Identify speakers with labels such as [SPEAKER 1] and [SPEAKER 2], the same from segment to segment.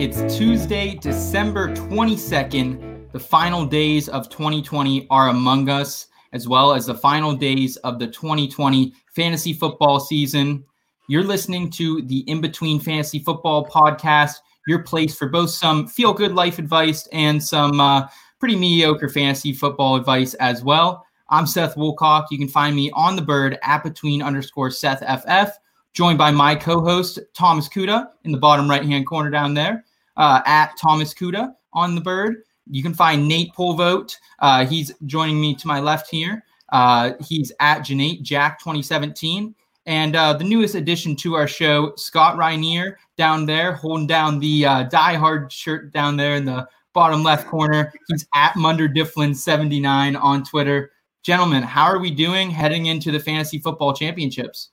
[SPEAKER 1] It's Tuesday, December 22nd. The final days of 2020 are among us, as well as the final days of the 2020 fantasy football season. You're listening to the In Between Fantasy Football podcast, your place for both some feel good life advice and some uh, pretty mediocre fantasy football advice as well. I'm Seth Woolcock. You can find me on the bird at between underscore Seth FF joined by my co-host Thomas Kuda in the bottom right-hand corner down there uh, at Thomas Kuda on the bird. You can find Nate Polvote. Uh, he's joining me to my left here. Uh, he's at Janate Jack 2017. And uh, the newest addition to our show, Scott Rainier, down there, holding down the uh, Die Hard shirt down there in the bottom left corner. He's at Munder Difflin 79 on Twitter. Gentlemen, how are we doing heading into the fantasy football championships?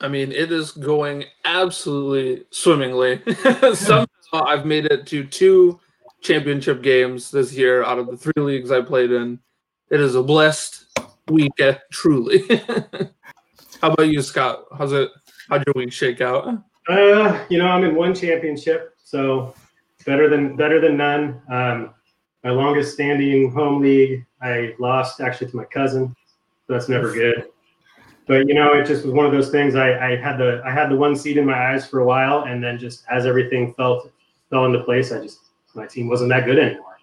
[SPEAKER 2] I mean, it is going absolutely swimmingly. Somehow I've made it to two championship games this year out of the three leagues I played in. It is a blessed week, eh, truly. How about you, Scott? How's it? How'd your week shake out?
[SPEAKER 3] Uh, you know, I'm in one championship, so better than better than none. Um, my longest standing home league, I lost actually to my cousin, so that's never good but you know, it just was one of those things. I, I had the I had the one seed in my eyes for a while, and then just as everything felt fell into place, I just my team wasn't that good anymore.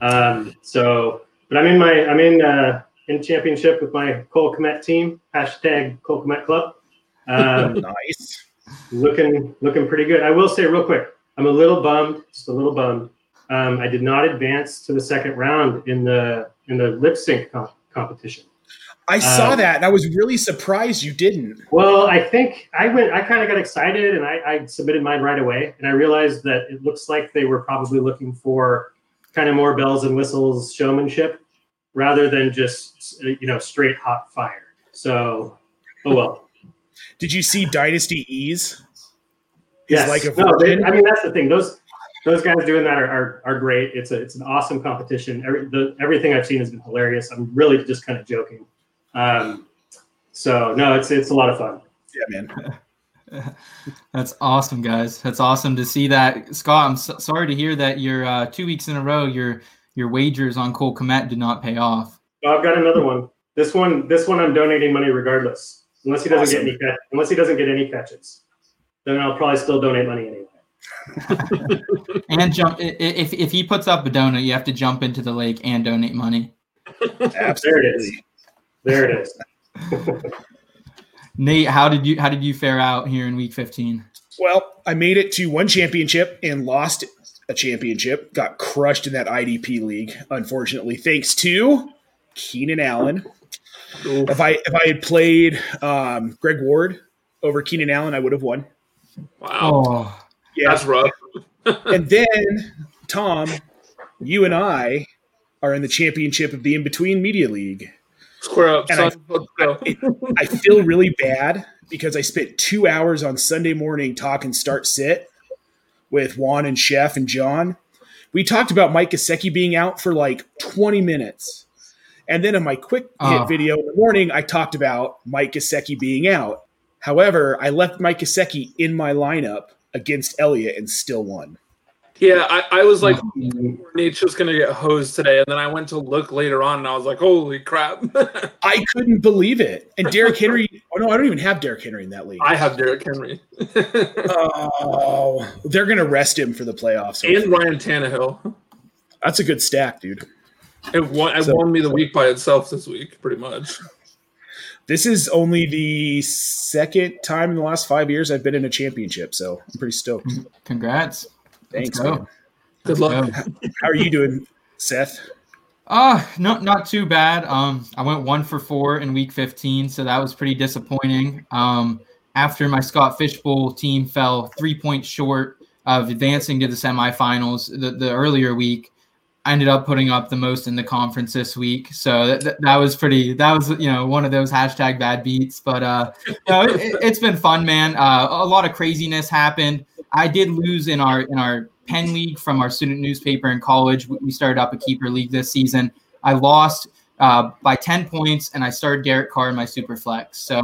[SPEAKER 3] Um, so, but I'm in my I'm in uh, in championship with my Cole Kmet team. Hashtag Cole Kmet Club. Um,
[SPEAKER 4] nice.
[SPEAKER 3] Looking looking pretty good. I will say real quick, I'm a little bummed, just a little bummed. Um, I did not advance to the second round in the in the lip sync comp- competition.
[SPEAKER 4] I saw um, that and I was really surprised you didn't.
[SPEAKER 3] Well, I think I went, I kind of got excited and I, I, submitted mine right away. And I realized that it looks like they were probably looking for kind of more bells and whistles showmanship rather than just, you know, straight hot fire. So, oh well.
[SPEAKER 4] Did you see Dynasty Ease?
[SPEAKER 3] Yes. Like a no, they, I mean, that's the thing. Those, those guys doing that are, are, are great. It's a, it's an awesome competition. Every, the, everything I've seen has been hilarious. I'm really just kind of joking. Um, so no, it's it's a lot of fun.
[SPEAKER 4] Yeah, man.
[SPEAKER 1] That's awesome, guys. That's awesome to see that. Scott, I'm so, sorry to hear that your uh, two weeks in a row your your wagers on Cole Kmet did not pay off.
[SPEAKER 3] I've got another one. This one, this one, I'm donating money regardless, unless he doesn't awesome. get any unless he doesn't get any catches. Then I'll probably still donate money anyway.
[SPEAKER 1] and jump if if he puts up a donut, you have to jump into the lake and donate money.
[SPEAKER 3] Absolutely. There it is. There it is.
[SPEAKER 1] Nate, how did you how did you fare out here in week 15?
[SPEAKER 4] Well, I made it to one championship and lost a championship. Got crushed in that IDP league, unfortunately, thanks to Keenan Allen. Oof. If I if I had played um, Greg Ward over Keenan Allen, I would have won.
[SPEAKER 2] Wow, oh. yeah, that's rough.
[SPEAKER 4] and then Tom, you and I are in the championship of the in between media league.
[SPEAKER 2] Square up.
[SPEAKER 4] And I, I, I feel really bad because I spent two hours on Sunday morning talking start sit with Juan and Chef and John. We talked about Mike Gesicki being out for like 20 minutes. And then in my quick ah. hit oh. video in the morning, I talked about Mike Gesicki being out. However, I left Mike Gesicki in my lineup against Elliott and still won.
[SPEAKER 2] Yeah, I, I was like, um, Nate's just gonna get hosed today, and then I went to look later on, and I was like, holy crap!
[SPEAKER 4] I couldn't believe it. And Derrick Henry. Oh no, I don't even have Derrick Henry in that league.
[SPEAKER 2] I have Derrick Henry.
[SPEAKER 4] oh, they're gonna rest him for the playoffs.
[SPEAKER 2] And Ryan Tannehill.
[SPEAKER 4] That's a good stack, dude.
[SPEAKER 2] It won. It so, won me the week by itself this week, pretty much.
[SPEAKER 4] This is only the second time in the last five years I've been in a championship, so I'm pretty stoked.
[SPEAKER 1] Congrats.
[SPEAKER 4] Thanks,
[SPEAKER 1] man.
[SPEAKER 4] Good luck. How are you doing, Seth?
[SPEAKER 1] Uh, no, not too bad. Um, I went one for four in week 15, so that was pretty disappointing. Um, after my Scott Fish Bowl team fell three points short of advancing to the semifinals the, the earlier week, I ended up putting up the most in the conference this week. So that, that, that was pretty, that was, you know, one of those hashtag bad beats, but, uh, no, it, has been fun, man. Uh, a lot of craziness happened. I did lose in our in our pen league from our student newspaper in college. We started up a keeper league this season. I lost uh, by ten points, and I started Derek Carr in my super flex. So.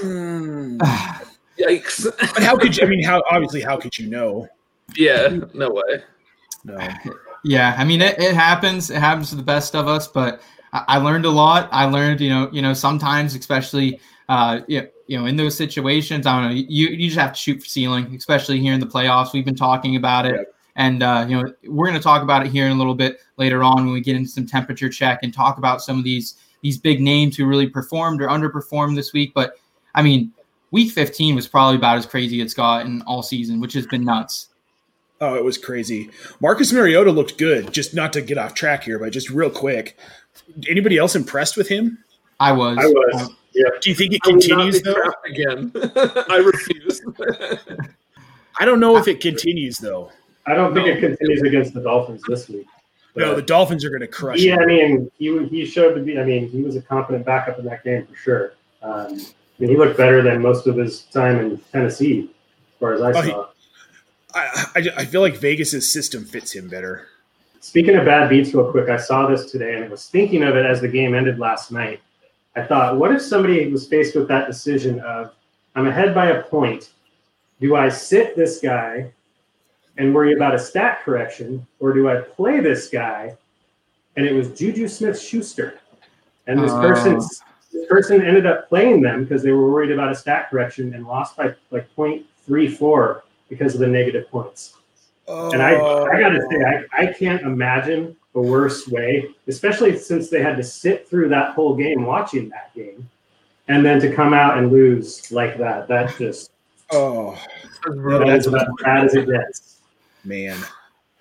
[SPEAKER 4] Mm.
[SPEAKER 2] Yikes!
[SPEAKER 4] But how could you? I mean, how obviously how could you know?
[SPEAKER 2] yeah, no way.
[SPEAKER 4] No.
[SPEAKER 1] Yeah, I mean it, it happens. It happens to the best of us, but I, I learned a lot. I learned, you know, you know, sometimes, especially uh, you, you know, in those situations, I don't know, you you just have to shoot for ceiling, especially here in the playoffs. We've been talking about it.
[SPEAKER 4] Yep.
[SPEAKER 1] And uh, you know we're going to talk about it here in a little bit later on when we get into some temperature check and talk about some of these these big names who really performed or underperformed this week. But I mean, week 15 was probably about as crazy as gotten all season, which has been nuts.
[SPEAKER 4] Oh, it was crazy. Marcus Mariota looked good. Just not to get off track here, but just real quick. Anybody else impressed with him?
[SPEAKER 1] I was.
[SPEAKER 3] I was. Yeah.
[SPEAKER 4] Do you think it
[SPEAKER 2] I
[SPEAKER 4] continues though?
[SPEAKER 2] again. I refuse.
[SPEAKER 4] I don't know if it continues though.
[SPEAKER 3] I don't think it continues against the Dolphins this week.
[SPEAKER 4] No, the Dolphins are going to crush
[SPEAKER 3] yeah. I mean, he he showed to be. I mean, he was a confident backup in that game for sure. Um, I mean, he looked better than most of his time in Tennessee, as far as I
[SPEAKER 4] Oh, he-
[SPEAKER 3] saw.
[SPEAKER 4] I, I, I feel like Vegas's system fits him better.
[SPEAKER 3] Speaking of bad beats, real quick, I saw this today and I was thinking of it as the game ended last night. I thought, what if somebody was faced with that decision of, I'm ahead by a point. Do I sit this guy and worry about a stat correction, or do I play this guy? And it was Juju Smith Schuster. And this
[SPEAKER 1] Oh.
[SPEAKER 3] person this person ended up playing them because they were worried about a stat correction and lost by like 0.34 because of the negative points. And I, I gotta say, I, I can't imagine a worse way, especially since they had to sit through that whole game watching that game, and then to come out and lose like that. That just
[SPEAKER 4] Oh
[SPEAKER 3] that
[SPEAKER 4] that's
[SPEAKER 3] about as bad as it gets.
[SPEAKER 4] man,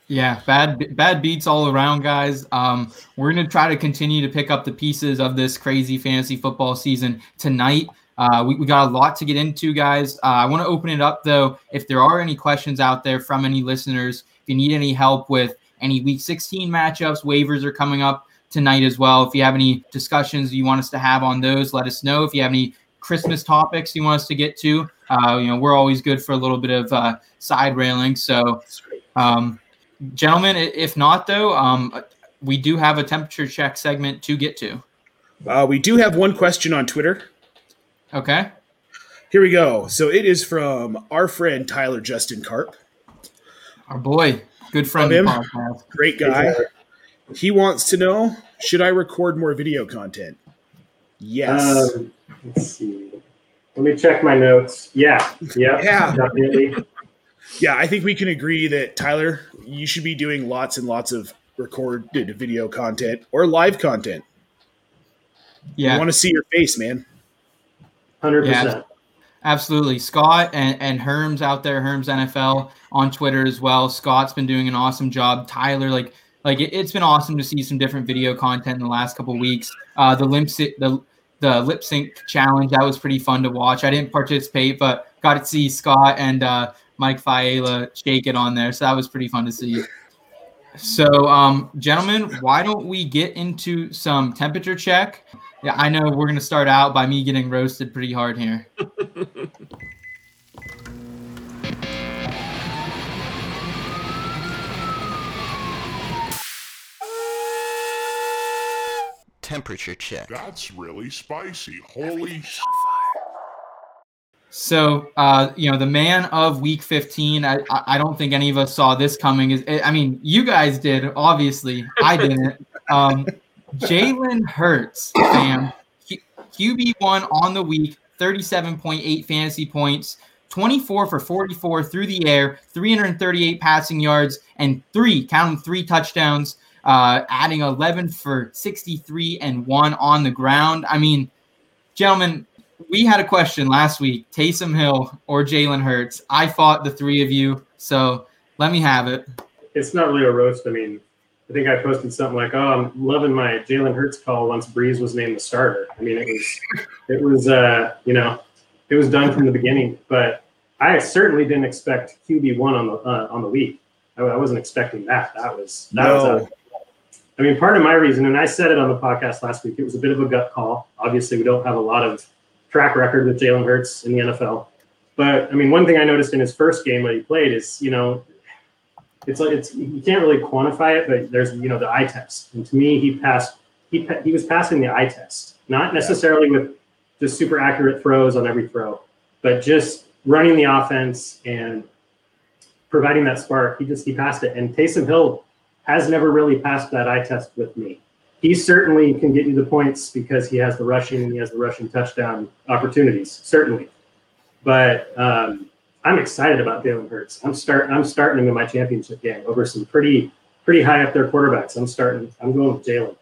[SPEAKER 1] Yeah, bad bad beats all around, guys. Um, we're gonna try to continue to pick up the pieces of this crazy fantasy football season tonight. Uh, we, we got a lot to get into, guys. Uh, I want to open it up though. If there are any questions out there from any listeners, if you need any help with any Week 16 matchups, waivers are coming up tonight as well. If you have any discussions you want us to have on those, let us know. If you have any Christmas topics you want us to get to, uh, you know, we're always good for a little bit of uh, side railing. So. Um, gentlemen, if not though, um, we do have a temperature check segment to get to.
[SPEAKER 4] uh, we do have one question on Twitter.
[SPEAKER 1] Okay.
[SPEAKER 4] Here we go. So it is from our friend Tyler Justin Carp.
[SPEAKER 1] Our boy, good friend of
[SPEAKER 4] him. Great guy. He wants to know: Should I record more video content? Yes.
[SPEAKER 3] Um, let's see. Let me check my notes. Yeah, yeah,
[SPEAKER 4] Yeah.
[SPEAKER 3] definitely.
[SPEAKER 4] yeah, I think we can agree that Tyler, you should be doing lots and lots of recorded video content or live content. Yeah. I
[SPEAKER 1] Yeah,
[SPEAKER 4] want to see your face, man.
[SPEAKER 3] Hundred
[SPEAKER 1] Yeah.
[SPEAKER 3] percent.
[SPEAKER 1] absolutely. Scott and, and Herms out there, Herms NFL on Twitter as well. Scott's been doing an awesome job. Tyler, like, like it, has been awesome to see some different video content in the last couple weeks. Uh, the lip sync, the the lip sync challenge that was pretty fun to watch. I didn't participate, but got to see Scott and uh, Mike Faela shake it on there, so that was pretty fun to see. So, um, gentlemen, why don't we get into some temperature check? Yeah, I know we're gonna start out by me getting roasted pretty hard here.
[SPEAKER 5] Temperature check.
[SPEAKER 6] That's really spicy. Holy sh-
[SPEAKER 1] So, uh, you know, the man of Week 15. I, I I don't think any of us saw this coming. Is I mean, you guys did, obviously. I didn't. Um, Jalen Hurts, fam, QB one on the week, 37.8 fantasy points, 24 for 44 through the air, 338 passing yards, and three, counting three touchdowns. Uh, adding 11 for 63 and one on the ground. I mean, gentlemen, we had a question last week Taysom Hill or Jalen Hurts. I fought the three of you, so let me have it.
[SPEAKER 3] It's not really a roast. I mean, I think I posted something like, "Oh, I'm loving my Jalen Hurts call once Brees was named the starter." I mean, it was, it was, uh, you know, it was done from the beginning. But I certainly didn't expect QB one on the uh, on the week. I, I wasn't expecting that. That was that was.
[SPEAKER 4] No.
[SPEAKER 3] A, I mean, part of my reason, and I said it on the podcast last week, it was a bit of a gut call. Obviously, we don't have a lot of track record with Jalen Hurts in the NFL. But I mean, one thing I noticed in his first game that he played is, you know, it's like it's you can't really quantify it, but there's you know the eye test, and to me, he passed he he was passing the eye test, not necessarily with just super accurate throws on every throw, but just running the offense and providing that spark. He just he passed it, and Taysom Hill has never really passed that eye test with me. He certainly can get you the points because he has the rushing and he has the rushing touchdown opportunities, certainly. But um, I'm excited about Jalen Hurts. I'm start I'm starting him in my championship game over some pretty pretty high up there quarterbacks. I'm starting. I'm going with Jalen.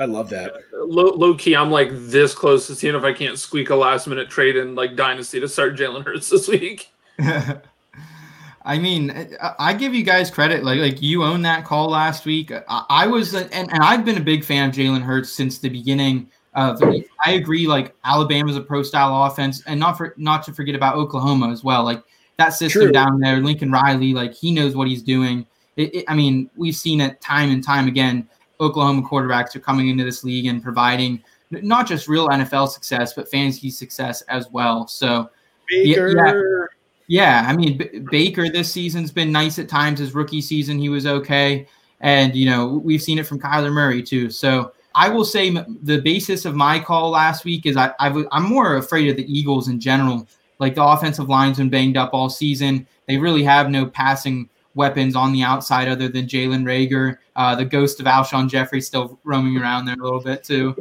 [SPEAKER 4] I love that.
[SPEAKER 2] Low, low key, I'm like this close to seeing if I can't squeak a last minute trade in like Dynasty to start Jalen Hurts this week.
[SPEAKER 1] I mean, I- I give you guys credit. Like, like you owned that call last week. I, I was, and, and I've been a big fan of Jalen Hurts since the beginning. Of, I agree. Like Alabama's a pro style offense, and not for not to forget about Oklahoma as well. Like that system
[SPEAKER 4] True.
[SPEAKER 1] down there, Lincoln Riley, like he knows what he's doing. It, it, I mean, we've seen it time and time again. Oklahoma quarterbacks are coming into this league and providing not just real NFL success, but fantasy success as well. So. Yeah,
[SPEAKER 4] Baker.
[SPEAKER 1] Yeah, I mean B- Baker this season's been nice at times. His rookie season, he was okay, and you know we've seen it from Kyler Murray too. So I will say the basis of my call last week is I, I w- I'm more afraid of the Eagles in general. Like the offensive line's been banged up all season. They really have no passing weapons on the outside other than Jalen Reagor. Uh, the ghost of Alshon Jeffery still roaming around there a little bit too.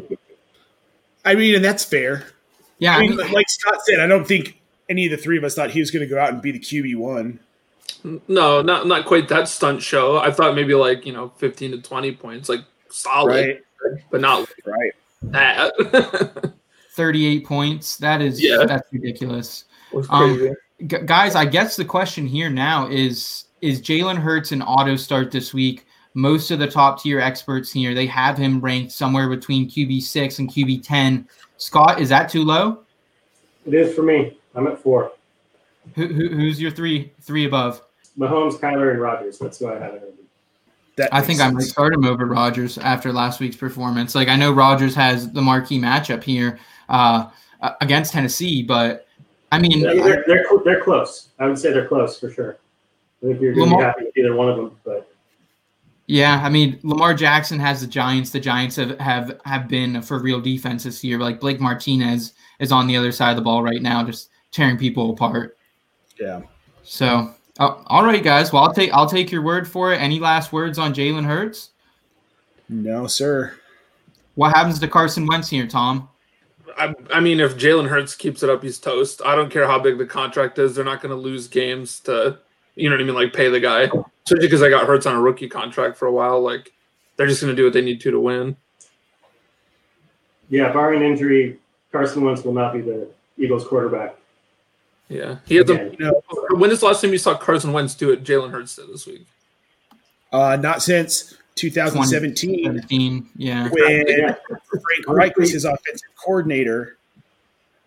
[SPEAKER 4] I mean, and that's fair.
[SPEAKER 1] Yeah,
[SPEAKER 4] I
[SPEAKER 1] I
[SPEAKER 4] mean,
[SPEAKER 1] mean,
[SPEAKER 4] like Scott said, I don't think any of the three of us thought he was going to go out and be the QB one.
[SPEAKER 2] No, not not quite that stunt show. I thought maybe like you know 15 to 20 points, like solid, but not like
[SPEAKER 4] Right.
[SPEAKER 2] that.
[SPEAKER 1] 38 points. That is
[SPEAKER 2] Yeah.
[SPEAKER 1] that's ridiculous.
[SPEAKER 2] was
[SPEAKER 1] Um. G- guys, I guess the question here now is is Jalen Hurts an auto start this week? Most of the top tier experts here they have him ranked somewhere between QB six and QB ten. Scott, is that too low?
[SPEAKER 3] It is for me. I'm at four.
[SPEAKER 1] Who, who, who's your three three above?
[SPEAKER 3] Mahomes, Kyler, and Rodgers. That's who I have it.
[SPEAKER 4] That
[SPEAKER 1] I
[SPEAKER 4] makes
[SPEAKER 1] think I might
[SPEAKER 4] sense.
[SPEAKER 1] start him over Rodgers after last week's performance. Like I know Rodgers has the marquee matchup here uh, uh, against Tennessee, but I mean,
[SPEAKER 3] Yeah, they're, they're, cl- they're close. I would say they're close for sure. I think you're going to be happy with either one of them. But
[SPEAKER 1] Yeah, I mean Lamar Jackson has the Giants. The Giants have have, have been for real defense this year. Like Blake Martinez is on the other side of the ball right now, just tearing people apart.
[SPEAKER 4] Yeah.
[SPEAKER 1] So, oh, all right, guys. Well, I'll take I'll take your word for it. Any last words on Jalen Hurts?
[SPEAKER 4] No, sir.
[SPEAKER 1] What happens to Carson Wentz here, Tom?
[SPEAKER 2] I, I mean, if Jalen Hurts keeps it up, he's toast. I don't care how big the contract is; they're not going to lose games to, you know what I mean, like pay the guy. Especially because I got Hurts on a rookie contract for a while. Like they're just going to do what they need to to win.
[SPEAKER 3] yeah, barring injury, Carson Wentz will not be the Eagles quarterback.
[SPEAKER 2] Yeah, he has a.
[SPEAKER 3] again.
[SPEAKER 4] You know,
[SPEAKER 2] When is the last time you saw Carson Wentz do it? Jalen Hurts did this week.
[SPEAKER 4] uh, not since 2017
[SPEAKER 1] 17. Yeah.
[SPEAKER 4] when Frank Reich was his offensive coordinator.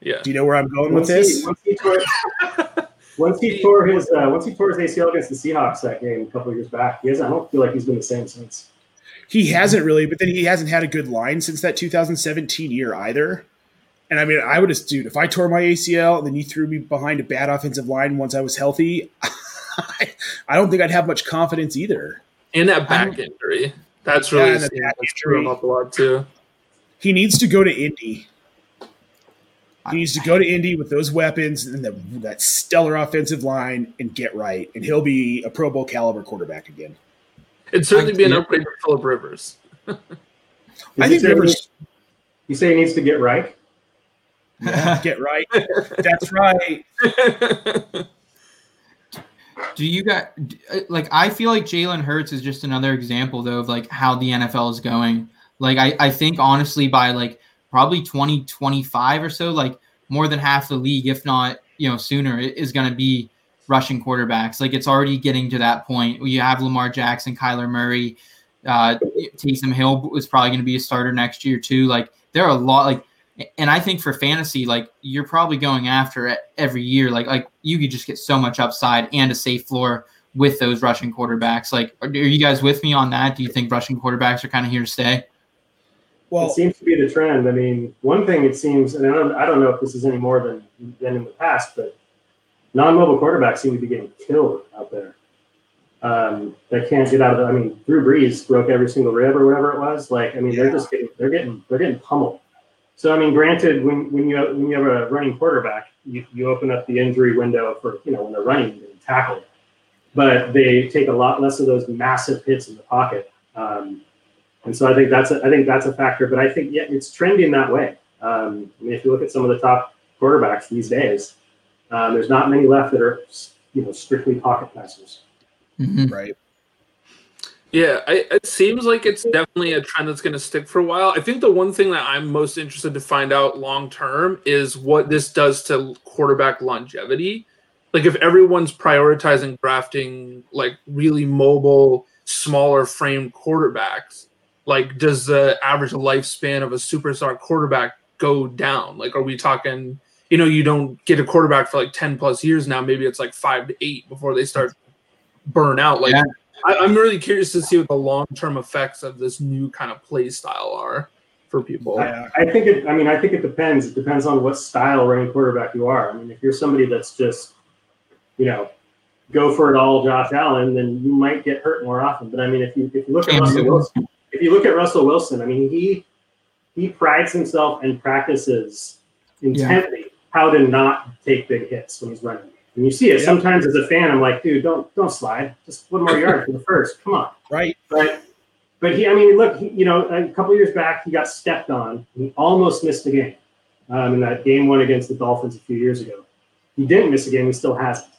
[SPEAKER 2] Yeah,
[SPEAKER 4] Do you know where I'm going with
[SPEAKER 3] Once he,
[SPEAKER 4] this?
[SPEAKER 3] once he tore, once he tore his uh, once he tore his ACL against the Seahawks that game a couple of years back, he hasn't. I don't feel like he's been the same since.
[SPEAKER 4] He hasn't really, but then he hasn't had a good line since that 2017 year either. And I mean, I would just, dude, if I tore my ACL and then you threw me behind a bad offensive line once I was healthy, I don't think I'd have much confidence either.
[SPEAKER 2] And that back injury. That's really
[SPEAKER 4] Yeah, and the back
[SPEAKER 2] that's him
[SPEAKER 4] injury.
[SPEAKER 2] up a lot too.
[SPEAKER 4] He needs to go to Indy. He needs to go to Indy with those weapons and the, that stellar offensive line and get right, and he'll be a Pro Bowl caliber quarterback again.
[SPEAKER 2] It'd certainly be an
[SPEAKER 1] Yeah.
[SPEAKER 2] upgrade for Philip Rivers.
[SPEAKER 4] I think
[SPEAKER 3] you say,
[SPEAKER 4] Rivers,
[SPEAKER 3] you say he needs to get right.
[SPEAKER 4] yeah, get right. That's right.
[SPEAKER 1] Do you got like? I feel like Jalen Hurts is just another example, though, of like how the NFL is going. Like, I, I think honestly, by like probably 2025 or so, like more than half the league, if not you know sooner, is going to be rushing quarterbacks. Like, it's already getting to that point. You have Lamar Jackson, Kyler Murray, uh, Taysom Hill is probably going to be a starter next year too. Like, there are a lot like and I think for fantasy, like you're probably going after it every year. Like like you could just get so much upside and a safe floor with those rushing quarterbacks. Like, are, are you guys with me on that? Do you think rushing quarterbacks are kind of here to stay?
[SPEAKER 4] Well,
[SPEAKER 3] it seems to be the trend. I mean, one thing it seems, and I don't, I don't know if this is any more than than in the past, but non-mobile quarterbacks seem to be getting killed out there. Um, they can't get out of the. I mean, Drew Brees broke every single rib or whatever it was. Like, I mean, they're just getting, they're getting, they're getting pummeled. So I mean, granted, when, when you when you have a running quarterback, you, you open up the injury window for you know when they're running and tackled, but they take a lot less of those massive hits in the pocket. Um, and so I think that's a, I think that's a factor. But I think yeah, it's trending that way. Um, I mean, if you look at some of the top quarterbacks these days, um, there's not many left that are you know strictly pocket passers.
[SPEAKER 1] Mhm.
[SPEAKER 4] Right.
[SPEAKER 2] Yeah, I, it seems like it's definitely a trend that's going to stick for a while. I think the one thing that I'm most interested to find out long term is what this does to quarterback longevity. Like if everyone's prioritizing drafting like really mobile, smaller frame quarterbacks, like does the average lifespan of a superstar quarterback go down? Like are we talking, you know, you don't get a quarterback for like 10 plus years now, maybe it's like 5 to 8 before they start burn out like
[SPEAKER 1] Yeah.
[SPEAKER 2] I, I'm really curious to see what the long term effects of this new kind of play style are for people.
[SPEAKER 4] Yeah.
[SPEAKER 3] I think it. I mean, I think it depends. It depends on what style running quarterback you are. I mean, if you're somebody that's just, you know, go for it all, Josh Allen, then you might get hurt more often. But I mean, if you if you look at Russell Wilson, if you look at Russell Wilson, I mean, he he prides himself and practices intently how to not take big hits when he's running. And you see it
[SPEAKER 4] Yeah.
[SPEAKER 3] sometimes as a fan. I'm like, dude, don't don't slide. Just one more yard for the first. Come on.
[SPEAKER 4] Right.
[SPEAKER 3] But but he, I mean, look, he, you know, a couple years back, he got stepped on. He almost missed the game um, in that game one against the Dolphins a few years ago. He didn't miss a game. He still hasn't.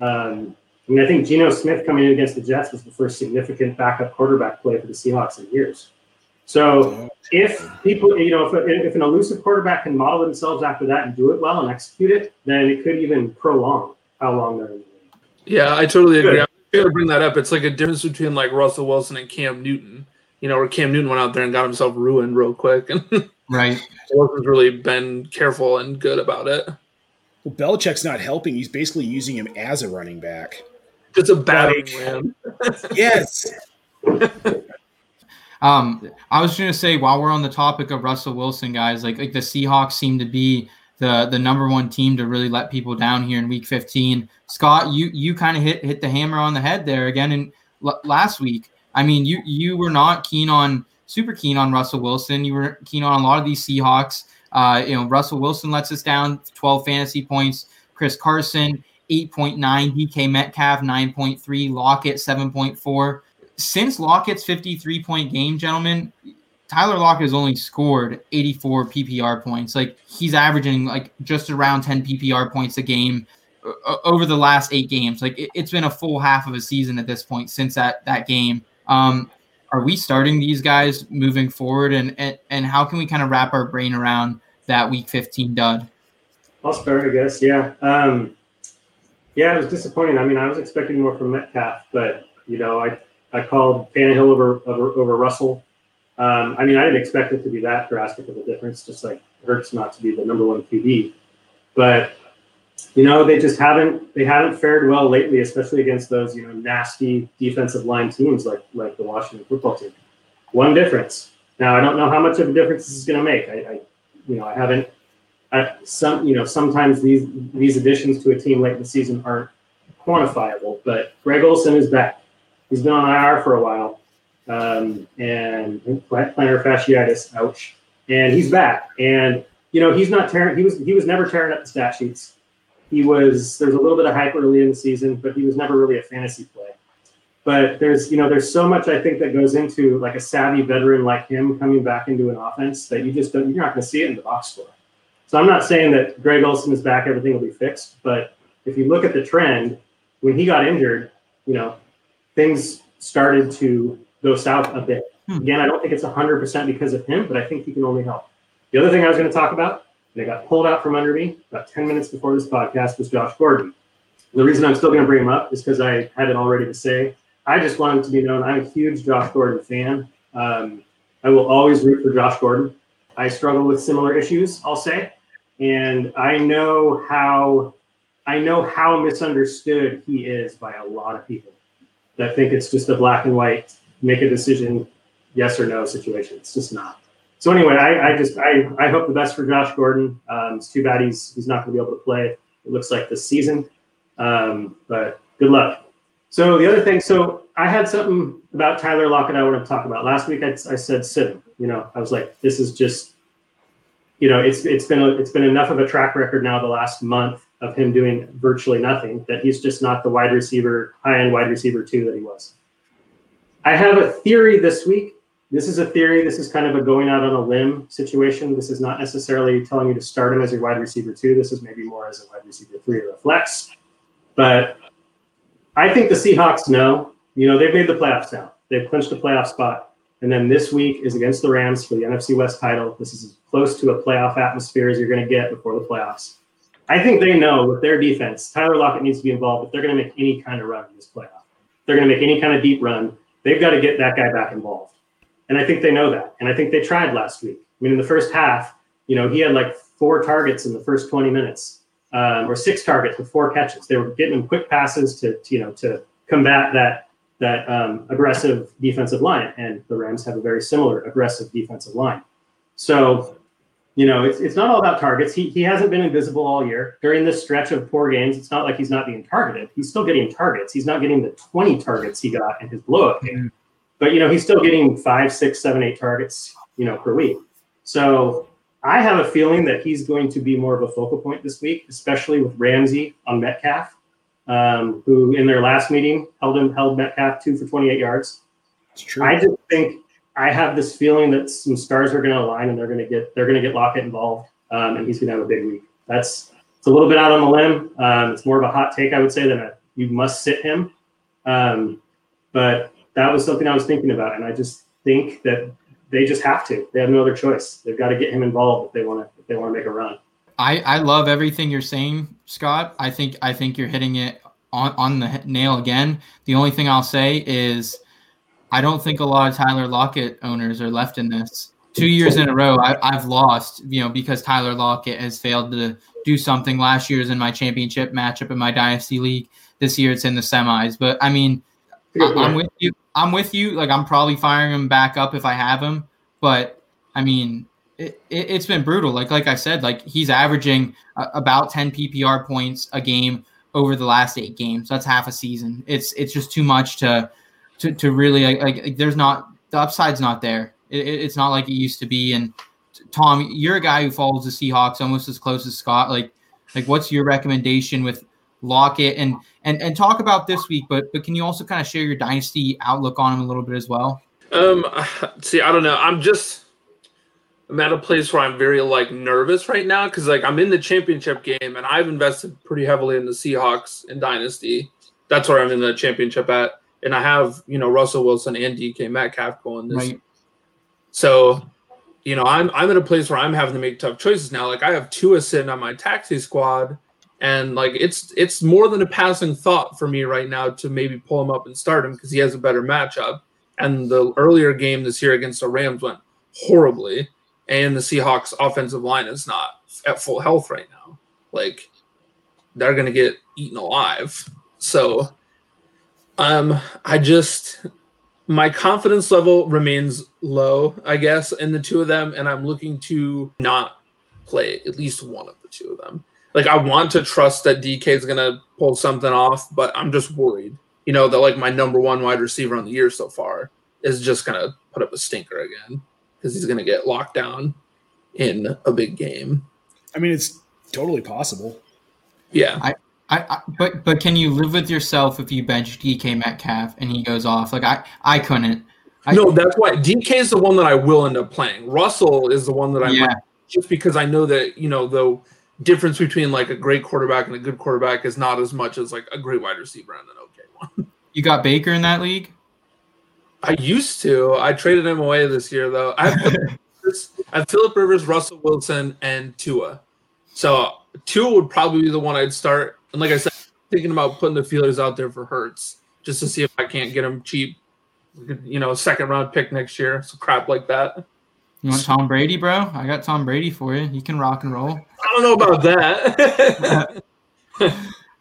[SPEAKER 3] Um, I mean, I think Geno Smith coming in against the Jets was the first significant backup quarterback play for the Seahawks in years. So if people, you know, if, if an elusive quarterback can model themselves after that and do it well and execute it, then it could even prolong how long they're in the league.
[SPEAKER 2] Yeah, I totally agree.
[SPEAKER 3] Good.
[SPEAKER 2] I'm going to bring that up. It's like a difference between like Russell Wilson and Cam Newton. You know, where Cam Newton went out there and got himself ruined real quick, and
[SPEAKER 1] Right.
[SPEAKER 2] Wilson's really been careful and good about it.
[SPEAKER 4] Well, Belichick's not helping. He's basically using him as a running back.
[SPEAKER 2] Just a battering
[SPEAKER 4] Like-
[SPEAKER 2] ram.
[SPEAKER 4] Yes.
[SPEAKER 1] Um, I was going to say while we're on the topic of Russell Wilson, guys, like like the Seahawks seem to be the the number one team to really let people down here in Week 15. Scott, you you kind of hit hit the hammer on the head there again in l- last week. I mean, you you were not keen on super keen on Russell Wilson. You were keen on a lot of these Seahawks. Uh, you know, Russell Wilson lets us down 12 fantasy points. Chris Carson 8.9, DK Metcalf 9.3, Lockett 7.4 since Lockett's 53 point game, gentlemen, Tyler Lockett has only scored 84 PPR points. Like he's averaging like just around 10 PPR points a game over the last eight games. Like it, has been a full half of a season at this point since that that game. Um, are we starting these guys moving forward, and and, and how can we kind of wrap our brain around that Week 15 dud?
[SPEAKER 3] I'll start, I guess. Yeah. Um, yeah, it was disappointing. I mean, I was expecting more from Metcalf, but you know, I I called Tannehill over over, over Russell. Um, I mean, I didn't expect it to be that drastic of a difference. Just like hurts not to be the number one QB, but you know, they just haven't they haven't fared well lately, especially against those you know nasty defensive line teams like like the Washington football team. One difference. Now, I don't know how much of a difference this is going to make. I, I you know, I haven't I, some you know sometimes these these additions to a team late in the season aren't quantifiable. But Greg Olsen is back. He's been on IR for a while, um, and plantar fasciitis. Ouch. And he's back. And you know he's not tearing. He was he was never tearing up the stat sheets. He was there's a little bit of hype early in the season, but he was never really a fantasy play. But there's you know there's so much I think that goes into like a savvy veteran like him coming back into an offense that you just don't you're not going to see it in the box score. So I'm not saying that Greg Olsen is back, everything will be fixed. But if you look at the trend, when he got injured, you know, things started to go south a bit.
[SPEAKER 1] Hmm.
[SPEAKER 3] Again, I don't think it's 100% because of him, but I think he can only help. The other thing I was going to talk about, and it got pulled out from under me about 10 minutes before this podcast, was Josh Gordon. The reason I'm still going to bring him up is because I had it all ready to say. I just want him to be known I'm a huge Josh Gordon fan. Um, I will always root for Josh Gordon. I struggle with similar issues, I'll say, and I know how I know how misunderstood he is by a lot of people that think it's just a black and white make a decision yes or no situation. It's just not. So anyway, I, I just I, I hope the best for Josh Gordon. Um, it's too bad he's he's not going to be able to play. It looks like this season, um, but good luck. So the other thing, so I had something about Tyler Lockett I want to talk about. Last week I, I said sit. You know, I was like, this is just you know, it's it's been a, it's been enough of a track record now the last month of him doing virtually nothing that he's just not the wide receiver, high end wide receiver two that he was. I have a theory this week. This is a theory. This is kind of a going out on a limb situation. This is not necessarily telling you to start him as your wide receiver two. This is maybe more as a wide receiver three or a flex. But I think the Seahawks know. You know, they've made the playoffs now. They've clinched a playoff spot. And then this week is against the Rams for the NFC West title. This is as close to a playoff atmosphere as you're going to get before the playoffs. I think they know with their defense, Tyler Lockett needs to be involved if they're going to make any kind of run in this playoff. They're going to make any kind of deep run. They've got to get that guy back involved. And I think they know that. And I think they tried last week. I mean, in the first half, you know, he had like four targets in the first 20 minutes, um, or six targets with four catches. They were getting him quick passes to, to you know, to combat that that um, aggressive defensive line. And the Rams have a very similar aggressive defensive line. So, you know, it's, it's not all about targets. He, he hasn't been invisible all year. During this stretch of poor games, it's not like he's not being targeted. He's still getting targets. He's not getting the 20 targets he got in his blowout game. But, you know, he's still getting five, six, seven, eight targets, you know, per week. So I have a feeling that he's going to be more of a focal point this week, especially with Ramsey on Metcalf um, who in their last meeting held him held Metcalf two for 28 yards.
[SPEAKER 4] It's true.
[SPEAKER 3] I just think I have this feeling that some stars are going to align and they're going to get they're going to get Lockett involved, um, and he's going to have a big week. That's it's a little bit out on the limb. Um, it's more of a hot take, I would say, than a you must sit him. Um, but that was something I was thinking about, and I just think that they just have to. They have no other choice. They've got to get him involved if they want to if they want to make a run.
[SPEAKER 1] I, I love everything you're saying, Scott. I think I think you're hitting it on, on the nail again. The only thing I'll say is I don't think a lot of Tyler Lockett owners are left in this. Two years in a row, I, I've lost, you know, because Tyler Lockett has failed to do something. Last year's in my championship matchup in my dynasty league. This year it's in the semis. But I mean, I'm with you. I'm with you. Like I'm probably firing him back up if I have him. But I mean, it, it, has been brutal. Like like I said, like he's averaging uh, about 10 PPR points a game over the last eight games. That's half a season. It's it's just too much to to, to really like, there's not the upside's not there. It, it's not like it used to be. And Tom, you're a guy who follows the Seahawks almost as close as Scott. Like like what's your recommendation with Lockett and and and talk about this week, but but can you also kind of share your dynasty outlook on him a little bit as well?
[SPEAKER 2] Um, see, I don't know. I'm just I'm at a place where I'm very like nervous right now because like I'm in the championship game and I've invested pretty heavily in the Seahawks in Dynasty. That's where I'm in the championship at, and I have you know Russell Wilson and DK Metcalf going this. Right. So, you know, I'm I'm at a place where I'm having to make tough choices now. Like I have Tua sitting on my taxi squad, and like it's it's more than a passing thought for me right now to maybe pull him up and start him because he has a better matchup. And the earlier game this year against the Rams went horribly and the Seahawks offensive line is not at full health right now. Like they're going to get eaten alive. So um I just my confidence level remains low, I guess, in the two of them and I'm looking to not play at least one of the two of them. Like I want to trust that DK is going to pull something off, but I'm just worried. You know, that like my number 1 wide receiver on the year so far is just going to put up a stinker again because he's going to get locked down in a big game.
[SPEAKER 4] I mean, it's totally possible.
[SPEAKER 2] Yeah.
[SPEAKER 1] I, I, I, but but can you live with yourself if you bench DK Metcalf and he goes off? Like I I couldn't. I,
[SPEAKER 2] no, that's why DK is the one that I will end up playing. Russell is the one that I yeah. might, just because I know that you know the difference between like a great quarterback and a good quarterback is not as much as like a great wide receiver and an okay one.
[SPEAKER 1] You got Baker in that league?
[SPEAKER 2] I used to. I traded him away this year, though. I have, I have Philip Rivers, Russell Wilson, and Tua. So Tua would probably be the one I'd start. And like I said, thinking about putting the feelers out there for Hurts just to see if I can't get him cheap. You know, second round pick next year. So crap like that.
[SPEAKER 1] You want Tom Brady, bro? I got Tom Brady for you. You can rock and roll.
[SPEAKER 2] I don't know about that.